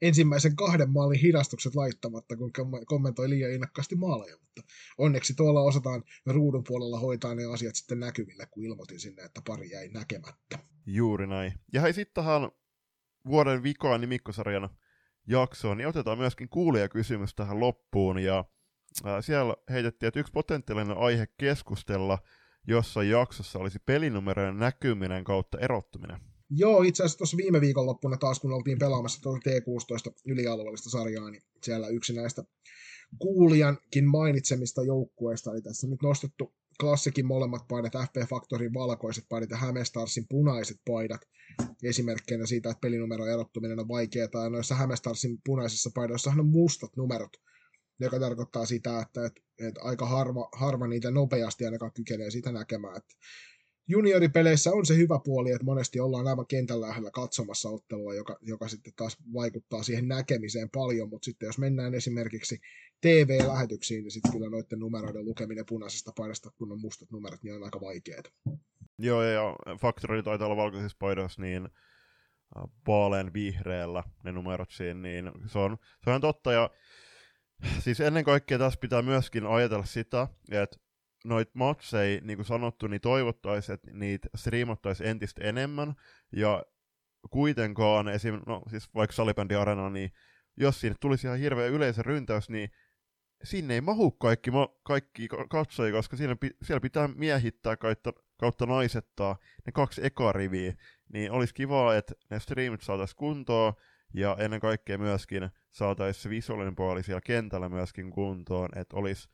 ensimmäisen kahden maalin hidastukset laittamatta, kun kommentoi liian innokkaasti maaleja, mutta onneksi tuolla osataan ruudun puolella hoitaa ne asiat sitten näkyville, kun ilmoitin sinne, että pari jäi näkemättä. Juuri näin. Ja hei, sitten tähän vuoden vikoa nimikkosarjan jaksoon, niin otetaan myöskin kuulijakysymys tähän loppuun, ja ää, siellä heitettiin, että yksi potentiaalinen aihe keskustella jossain jaksossa olisi pelinumerojen näkyminen kautta erottuminen. Joo, itse asiassa tuossa viime viikonloppuna taas, kun oltiin pelaamassa tuota T16 ylialueellista sarjaa, niin siellä yksi näistä kuulijankin mainitsemista joukkueista, eli tässä nyt nostettu klassikin molemmat paidat, FP Factorin valkoiset paidat ja Hämestarsin punaiset paidat, esimerkkeinä siitä, että pelinumero erottuminen on vaikeaa, ja noissa Hämestarsin punaisissa paidoissahan on mustat numerot, joka tarkoittaa sitä, että, että, että aika harva, harva niitä nopeasti ainakaan kykenee sitä näkemään, että junioripeleissä on se hyvä puoli, että monesti ollaan aivan kentän lähellä katsomassa ottelua, joka, joka sitten taas vaikuttaa siihen näkemiseen paljon, mutta sitten jos mennään esimerkiksi TV-lähetyksiin, niin sitten kyllä noiden numeroiden lukeminen punaisesta paidasta, kun on mustat numerot, niin on aika vaikeaa. Joo, ja Factory taitaa olla valkoisissa paidoissa, niin vaalean vihreällä ne numerot siinä, niin se on, se on totta, ja siis ennen kaikkea tässä pitää myöskin ajatella sitä, että noit matseja, niin kuin sanottu, niin toivottaisiin, että niitä striimattaisiin entistä enemmän, ja kuitenkaan esim. no siis vaikka Salibändi Arena, niin jos sinne tulisi ihan hirveä yleisön ryntäys, niin sinne ei mahu kaikki, kaikki katsojia, koska siellä, siellä pitää miehittää kautta, kautta naisettaa ne kaksi ekaa riviä, niin olisi kiva, että ne streamit saataisiin kuntoon, ja ennen kaikkea myöskin saataisiin se visuaalinen puoli siellä kentällä myöskin kuntoon, että olisi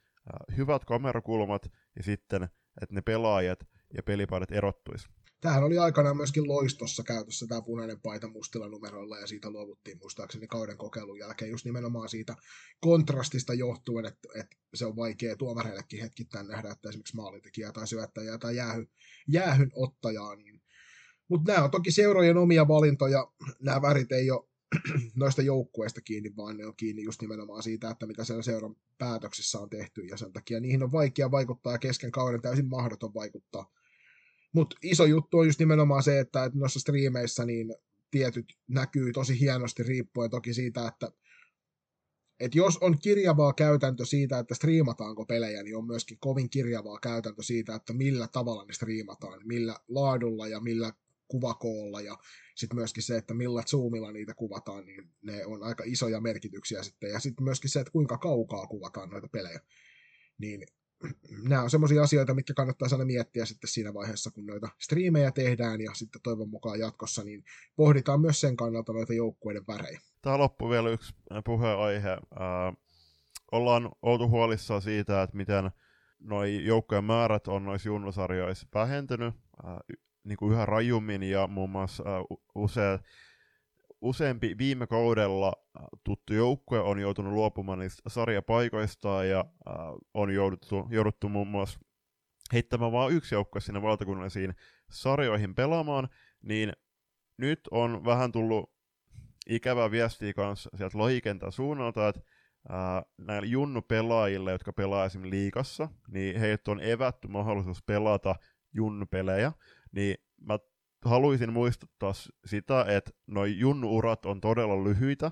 hyvät kamerakulmat ja sitten, että ne pelaajat ja pelipaidat erottuisi. Tämähän oli aikanaan myöskin loistossa käytössä tämä punainen paita mustilla numeroilla ja siitä luovuttiin muistaakseni kauden kokeilun jälkeen just nimenomaan siitä kontrastista johtuen, että, että se on vaikea tuomareillekin hetkittäin nähdä, että esimerkiksi maalintekijää tai syöttäjää tai jäähy, jäähyn ottajaa. Niin. Mutta nämä on toki seurojen omia valintoja, nämä värit ei ole noista joukkueista kiinni, vaan ne on kiinni just nimenomaan siitä, että mitä siellä seuran päätöksissä on tehty, ja sen takia niihin on vaikea vaikuttaa, ja kesken kauden täysin mahdoton vaikuttaa. Mutta iso juttu on just nimenomaan se, että, noissa striimeissä niin tietyt näkyy tosi hienosti riippuen toki siitä, että et jos on kirjavaa käytäntö siitä, että striimataanko pelejä, niin on myöskin kovin kirjavaa käytäntö siitä, että millä tavalla ne striimataan, millä laadulla ja millä kuvakoolla ja sitten myöskin se, että millä zoomilla niitä kuvataan, niin ne on aika isoja merkityksiä sitten. Ja sitten myöskin se, että kuinka kaukaa kuvataan noita pelejä. Niin nämä on semmoisia asioita, mitkä kannattaa aina miettiä sitten siinä vaiheessa, kun noita striimejä tehdään ja sitten toivon mukaan jatkossa, niin pohditaan myös sen kannalta noita joukkueiden värejä. Tämä loppu vielä yksi puheenaihe. Äh, ollaan oltu huolissaan siitä, että miten noi joukkojen määrät on noissa junnusarjoissa vähentynyt. Äh, niin kuin yhä rajummin ja muun muassa usea, useampi viime kaudella tuttu joukkue on joutunut luopumaan niistä sarjapaikoistaan ja on jouduttu, jouduttu muun muassa heittämään vain yksi joukkue sinne valtakunnallisiin sarjoihin pelaamaan, niin nyt on vähän tullut ikävää viestiä kanssa sieltä lohikentän suunnalta, että ää, näille junnu-pelaajille, jotka pelaa esimerkiksi liikassa, niin heiltä on evätty mahdollisuus pelata junnu-pelejä, niin mä haluaisin muistuttaa sitä, että noi junnu-urat on todella lyhyitä,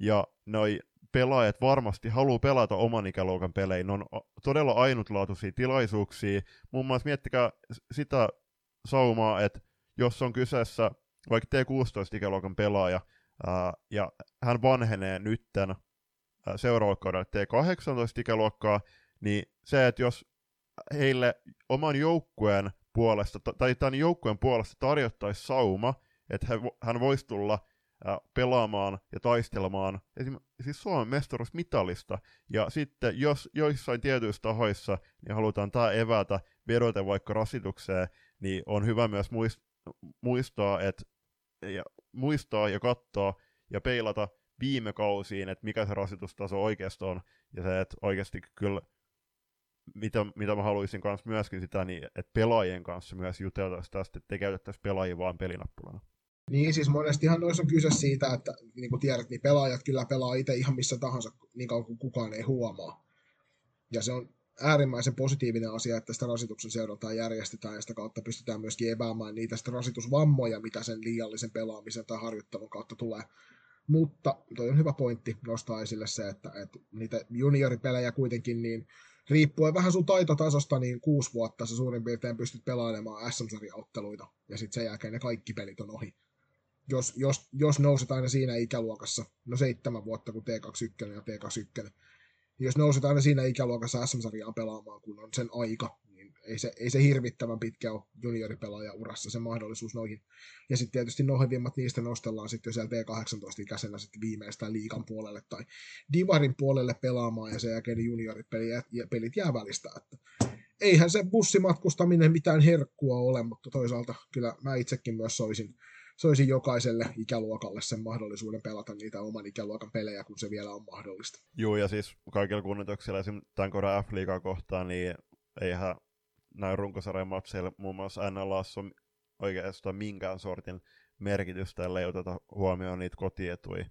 ja noi pelaajat varmasti haluaa pelata oman ikäluokan pelejä. Ne on todella ainutlaatuisia tilaisuuksia. Muun muassa miettikää sitä saumaa, että jos on kyseessä vaikka T16-ikäluokan pelaaja, ää, ja hän vanhenee nytten seuraavalla kaudella T18-ikäluokkaa, niin se, että jos heille oman joukkueen puolesta, tai tämän joukkueen puolesta tarjottaisi sauma, että hän voisi tulla pelaamaan ja taistelemaan esimerkiksi siis Suomen mestaruusmitalista. Ja sitten jos joissain tietyissä tahoissa niin halutaan tämä evätä vedoten vaikka rasitukseen, niin on hyvä myös muistaa, että ja muistaa ja katsoa ja peilata viime kausiin, että mikä se rasitustaso oikeasti on, ja se, että oikeasti kyllä, mitä, mitä mä haluaisin kanssa myöskin sitä, niin että pelaajien kanssa myös juteltaisiin tästä, että ei käytettäisi pelaajia vaan pelinappulana. Niin, siis monestihan noissa on kyse siitä, että niin kuin tiedät, niin pelaajat kyllä pelaa itse ihan missä tahansa, niin kauan kuin kukaan ei huomaa. Ja se on äärimmäisen positiivinen asia, että sitä rasituksen seurantaa järjestetään ja sitä kautta pystytään myöskin eväämään niitä sitä rasitusvammoja, mitä sen liiallisen pelaamisen tai harjoittelun kautta tulee. Mutta toi on hyvä pointti nostaa esille se, että, että niitä junioripelejä kuitenkin niin riippuen vähän sun taitotasosta, niin kuusi vuotta sä suurin piirtein pystyt pelailemaan SM-sarjaotteluita, ja sitten sen jälkeen ne kaikki pelit on ohi. Jos, jos, jos nouset aina siinä ikäluokassa, no seitsemän vuotta kuin T21 ja T21, niin jos nouset aina siinä ikäluokassa SM-sarjaan pelaamaan, kun on sen aika, ei se, ei se hirvittävän pitkä ole junioripelaaja urassa se mahdollisuus noihin. Ja sitten tietysti nohevimmat niistä nostellaan sitten jo siellä T18-ikäisenä sitten viimeistään liikan puolelle tai Divarin puolelle pelaamaan ja sen jälkeen junioripelit pelit jää välistä. Että eihän se bussimatkustaminen mitään herkkua ole, mutta toisaalta kyllä mä itsekin myös soisin soisin jokaiselle ikäluokalle sen mahdollisuuden pelata niitä oman ikäluokan pelejä, kun se vielä on mahdollista. Joo, ja siis kaikilla kunnioituksilla esimerkiksi tämän kohdan f kohtaan, niin eihän näin runkosarjan matseilla muun muassa NLAssa ole oikeastaan minkään sortin merkitystä, ellei oteta huomioon niitä kotietuja,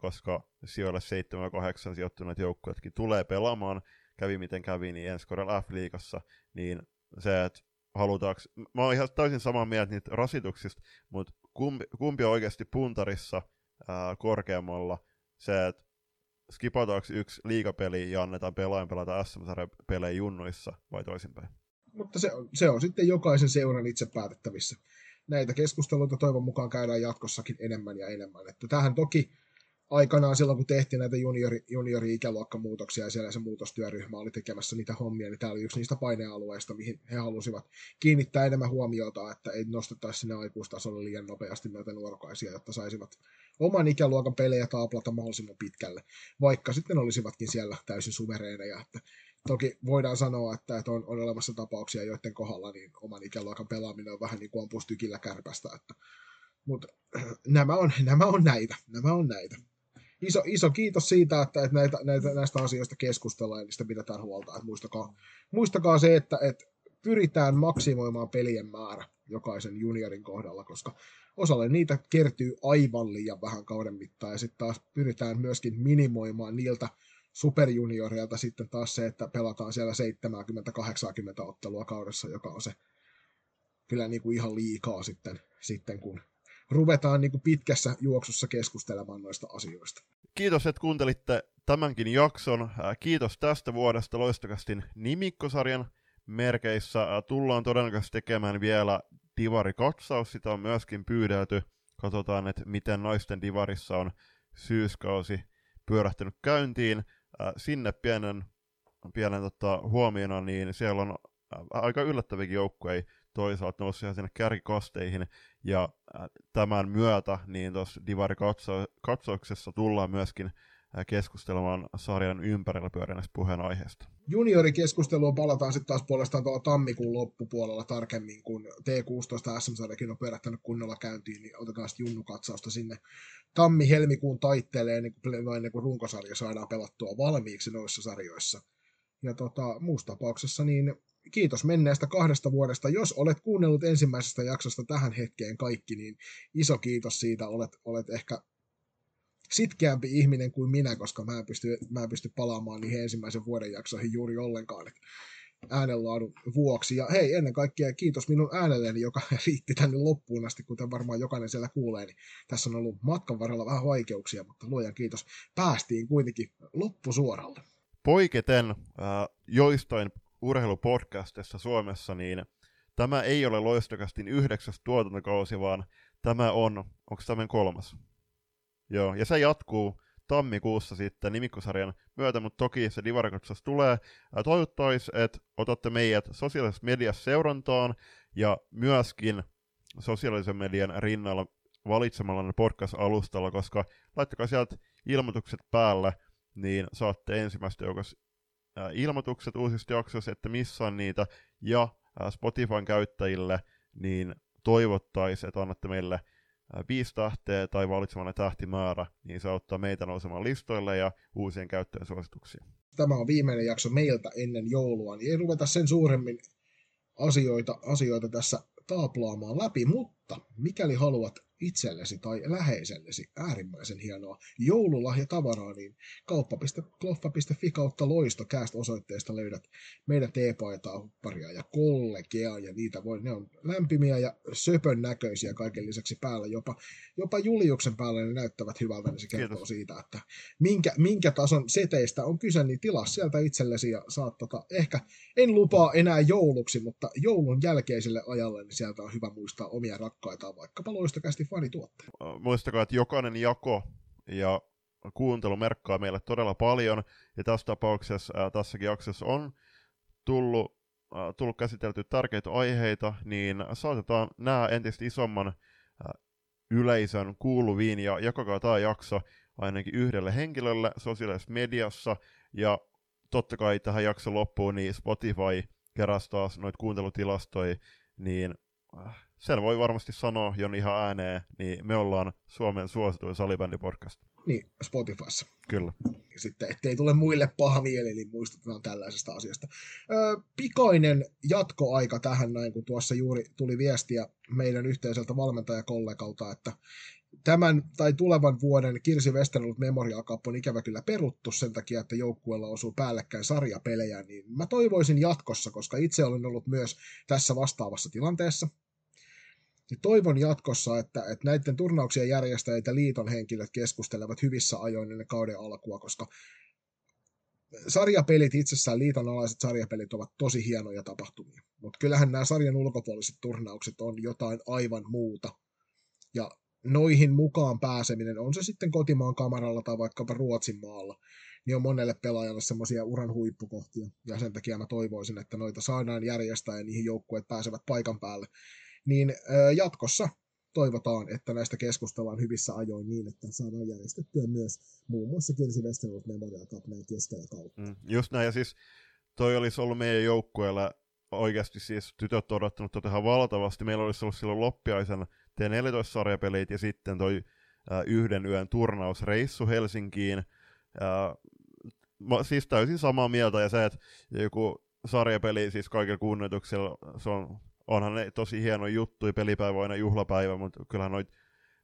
koska sijoille 7 ja 8 sijoittuneet joukkueetkin tulee pelaamaan, kävi miten kävi, niin ensi kaudella F-liigassa, niin se, että halutaanko, mä oon ihan täysin samaa mieltä niitä rasituksista, mutta kumpi, kumpi on oikeasti puntarissa ää, korkeammalla se, että skipataanko yksi liikapeli ja annetaan pelaajan pelata SM-sarjapelejä junnuissa vai toisinpäin? Mutta se on, se on sitten jokaisen seuran itse päätettävissä. Näitä keskusteluita toivon mukaan käydään jatkossakin enemmän ja enemmän. Että tähän toki aikanaan silloin, kun tehtiin näitä juniori, juniori-ikäluokkamuutoksia ja siellä se muutostyöryhmä oli tekemässä niitä hommia, niin tämä oli yksi niistä painealueista, mihin he halusivat kiinnittää enemmän huomiota, että ei nostettaisi sinne aikuistasolle liian nopeasti näitä nuorukaisia, jotta saisivat oman ikäluokan pelejä taaplata mahdollisimman pitkälle, vaikka sitten olisivatkin siellä täysin suvereeneja. Että toki voidaan sanoa, että, on, on olemassa tapauksia, joiden kohdalla niin oman ikäluokan pelaaminen on vähän niin kuin ampus tykillä kärpästä, että mutta nämä on, nämä on näitä, nämä on näitä iso, iso kiitos siitä, että, että näitä, näitä, näistä asioista keskustellaan ja niistä pidetään huolta. Että muistakaa, muistakaa se, että, että pyritään maksimoimaan pelien määrä jokaisen juniorin kohdalla, koska osalle niitä kertyy aivan liian vähän kauden mittaan, ja sitten taas pyritään myöskin minimoimaan niiltä superjunioreilta sitten taas se, että pelataan siellä 70-80 ottelua kaudessa, joka on se kyllä niin kuin ihan liikaa sitten, sitten kun ruvetaan niin kuin pitkässä juoksussa keskustelemaan noista asioista. Kiitos, että kuuntelitte tämänkin jakson. Kiitos tästä vuodesta Loistokastin nimikkosarjan merkeissä. Tullaan todennäköisesti tekemään vielä Divari-katsaus, sitä on myöskin pyydelty. Katsotaan, että miten naisten Divarissa on syyskausi pyörähtynyt käyntiin. Sinne pienen, pienen tota, huomiona, niin siellä on aika yllättäviäkin joukkueita. Toisaalta noussut sinne kärkikosteihin, ja äh, tämän myötä niin tuossa Divari-katsauksessa tullaan myöskin äh, keskustelemaan sarjan ympärillä pyörineestä puheenaiheesta. Juniorikeskusteluun palataan sitten taas puolestaan tuolla tammikuun loppupuolella tarkemmin, kun T16 SM-sarjakin on pyörähtänyt kunnolla käyntiin, niin otetaan sitten Junnu-katsausta sinne tammi-helmikuun taitteelle ennen kuin, ennen kuin runkosarja saadaan pelattua valmiiksi noissa sarjoissa. Ja tota, muussa tapauksessa niin kiitos menneestä kahdesta vuodesta. Jos olet kuunnellut ensimmäisestä jaksosta tähän hetkeen kaikki, niin iso kiitos siitä. Olet, olet ehkä sitkeämpi ihminen kuin minä, koska mä en pysty, mä en pysty palaamaan niihin ensimmäisen vuoden jaksoihin juuri ollenkaan äänenlaadun vuoksi. Ja hei, ennen kaikkea kiitos minun äänelleni, joka riitti tänne loppuun asti, kuten varmaan jokainen siellä kuulee. Niin tässä on ollut matkan varrella vähän vaikeuksia, mutta luojan kiitos. Päästiin kuitenkin loppusuoralle. Poiketen äh, joistain urheilupodcastissa Suomessa, niin tämä ei ole Loistokastin yhdeksäs tuotantokausi, vaan tämä on, onko tämä kolmas? Joo, ja se jatkuu tammikuussa sitten nimikkosarjan myötä, mutta toki se Divarikotsas tulee. Toivottavasti, että otatte meidät sosiaalisessa mediassa seurantaan, ja myöskin sosiaalisen median rinnalla valitsemalla podcast-alustalla, koska laittakaa sieltä ilmoitukset päälle, niin saatte ensimmäistä joukossa ilmoitukset uusista jaksoista, että missä on niitä, ja Spotifyn käyttäjille, niin toivottaisiin, että annatte meille viisi tähteä tai valitsemalla tähtimäärä, niin se auttaa meitä nousemaan listoille ja uusien käyttäjien suosituksia. Tämä on viimeinen jakso meiltä ennen joulua, niin ei ruveta sen suuremmin asioita, asioita tässä taaplaamaan läpi, mutta mikäli haluat itsellesi tai läheisellesi äärimmäisen hienoa joululahjatavaraa, niin kauppa.kloffa.fi kautta loistokääst osoitteesta löydät meidän teepaitaa, hupparia ja kollegea, ja niitä voi, ne on lämpimiä ja söpön näköisiä kaiken lisäksi päällä, jopa, jopa Juliuksen päällä ne näyttävät hyvältä, niin se kertoo Kiitos. siitä, että minkä, minkä tason seteistä on kyse, niin tilaa sieltä itsellesi ja saat tota, ehkä, en lupaa enää jouluksi, mutta joulun jälkeiselle ajalle, niin sieltä on hyvä muistaa omia rakkaitaan, vaikkapa loistokästi fanituotteet. Muistakaa, että jokainen jako ja kuuntelu merkkaa meille todella paljon, ja tässä tapauksessa äh, tässäkin jaksossa on tullut, äh, tullut käsitelty tärkeitä aiheita, niin saatetaan nämä entistä isomman äh, yleisön kuuluviin, ja jakakaa tämä jakso ainakin yhdelle henkilölle sosiaalisessa mediassa, ja totta kai tähän jakson loppuun, niin Spotify keräsi taas noita kuuntelutilastoja, niin äh, sen voi varmasti sanoa jo ihan ääneen, niin me ollaan Suomen suosituin salibändipodcast. Niin, Spotifyssa. Kyllä. Sitten, ettei tule muille paha mieli, niin muistutetaan tällaisesta asiasta. Öö, pikainen jatkoaika tähän näin, kun tuossa juuri tuli viestiä meidän yhteiseltä valmentajakollegalta, että tämän tai tulevan vuoden Kirsi Westerlund Memorial Cup on ikävä kyllä peruttu sen takia, että joukkueella osuu päällekkäin sarjapelejä, niin mä toivoisin jatkossa, koska itse olen ollut myös tässä vastaavassa tilanteessa, niin toivon jatkossa, että, että näiden turnauksien järjestäjät ja liiton henkilöt keskustelevat hyvissä ajoin ennen kauden alkua, koska sarjapelit itsessään, liiton alaiset sarjapelit ovat tosi hienoja tapahtumia. Mutta kyllähän nämä sarjan ulkopuoliset turnaukset on jotain aivan muuta. Ja noihin mukaan pääseminen, on se sitten kotimaan kamaralla tai vaikkapa Ruotsin maalla, niin on monelle pelaajalle semmoisia uran huippukohtia. Ja sen takia mä toivoisin, että noita saadaan järjestää ja niihin joukkueet pääsevät paikan päälle niin jatkossa toivotaan, että näistä keskustellaan hyvissä ajoin niin, että saadaan järjestettyä myös muun muassa Kirsi Westerholt Memorial Cup näin keskellä kautta. Mm, just näin, ja siis toi olisi ollut meidän joukkueella oikeasti siis tytöt odottanut tota ihan valtavasti. Meillä olisi ollut silloin loppiaisen T14-sarjapelit ja sitten toi äh, yhden yön turnausreissu Helsinkiin. Äh, mä, siis täysin samaa mieltä ja se, että joku sarjapeli siis kaikilla kunnioituksella, se on onhan ne tosi hieno juttu, pelipäivä on aina juhlapäivä, mutta kyllähän noit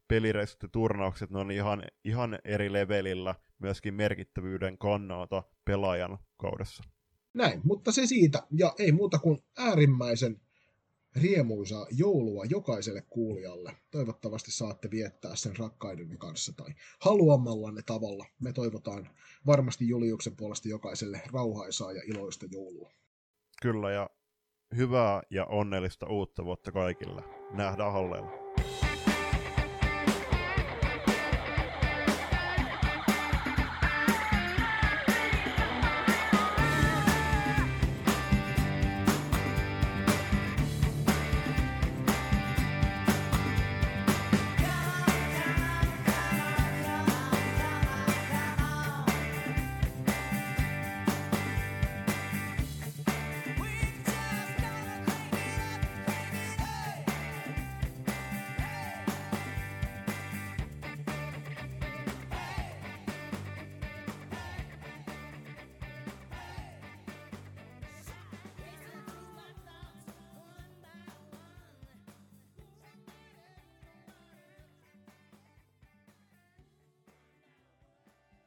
pelireissut ja turnaukset, ne on ihan, ihan eri levelillä myöskin merkittävyyden kannalta pelaajan kaudessa. Näin, mutta se siitä, ja ei muuta kuin äärimmäisen riemuisaa joulua jokaiselle kuulijalle. Toivottavasti saatte viettää sen rakkaidenne kanssa tai haluamallanne tavalla. Me toivotaan varmasti Juliuksen puolesta jokaiselle rauhaisaa ja iloista joulua. Kyllä, ja hyvää ja onnellista uutta vuotta kaikille. Nähdään halleilla.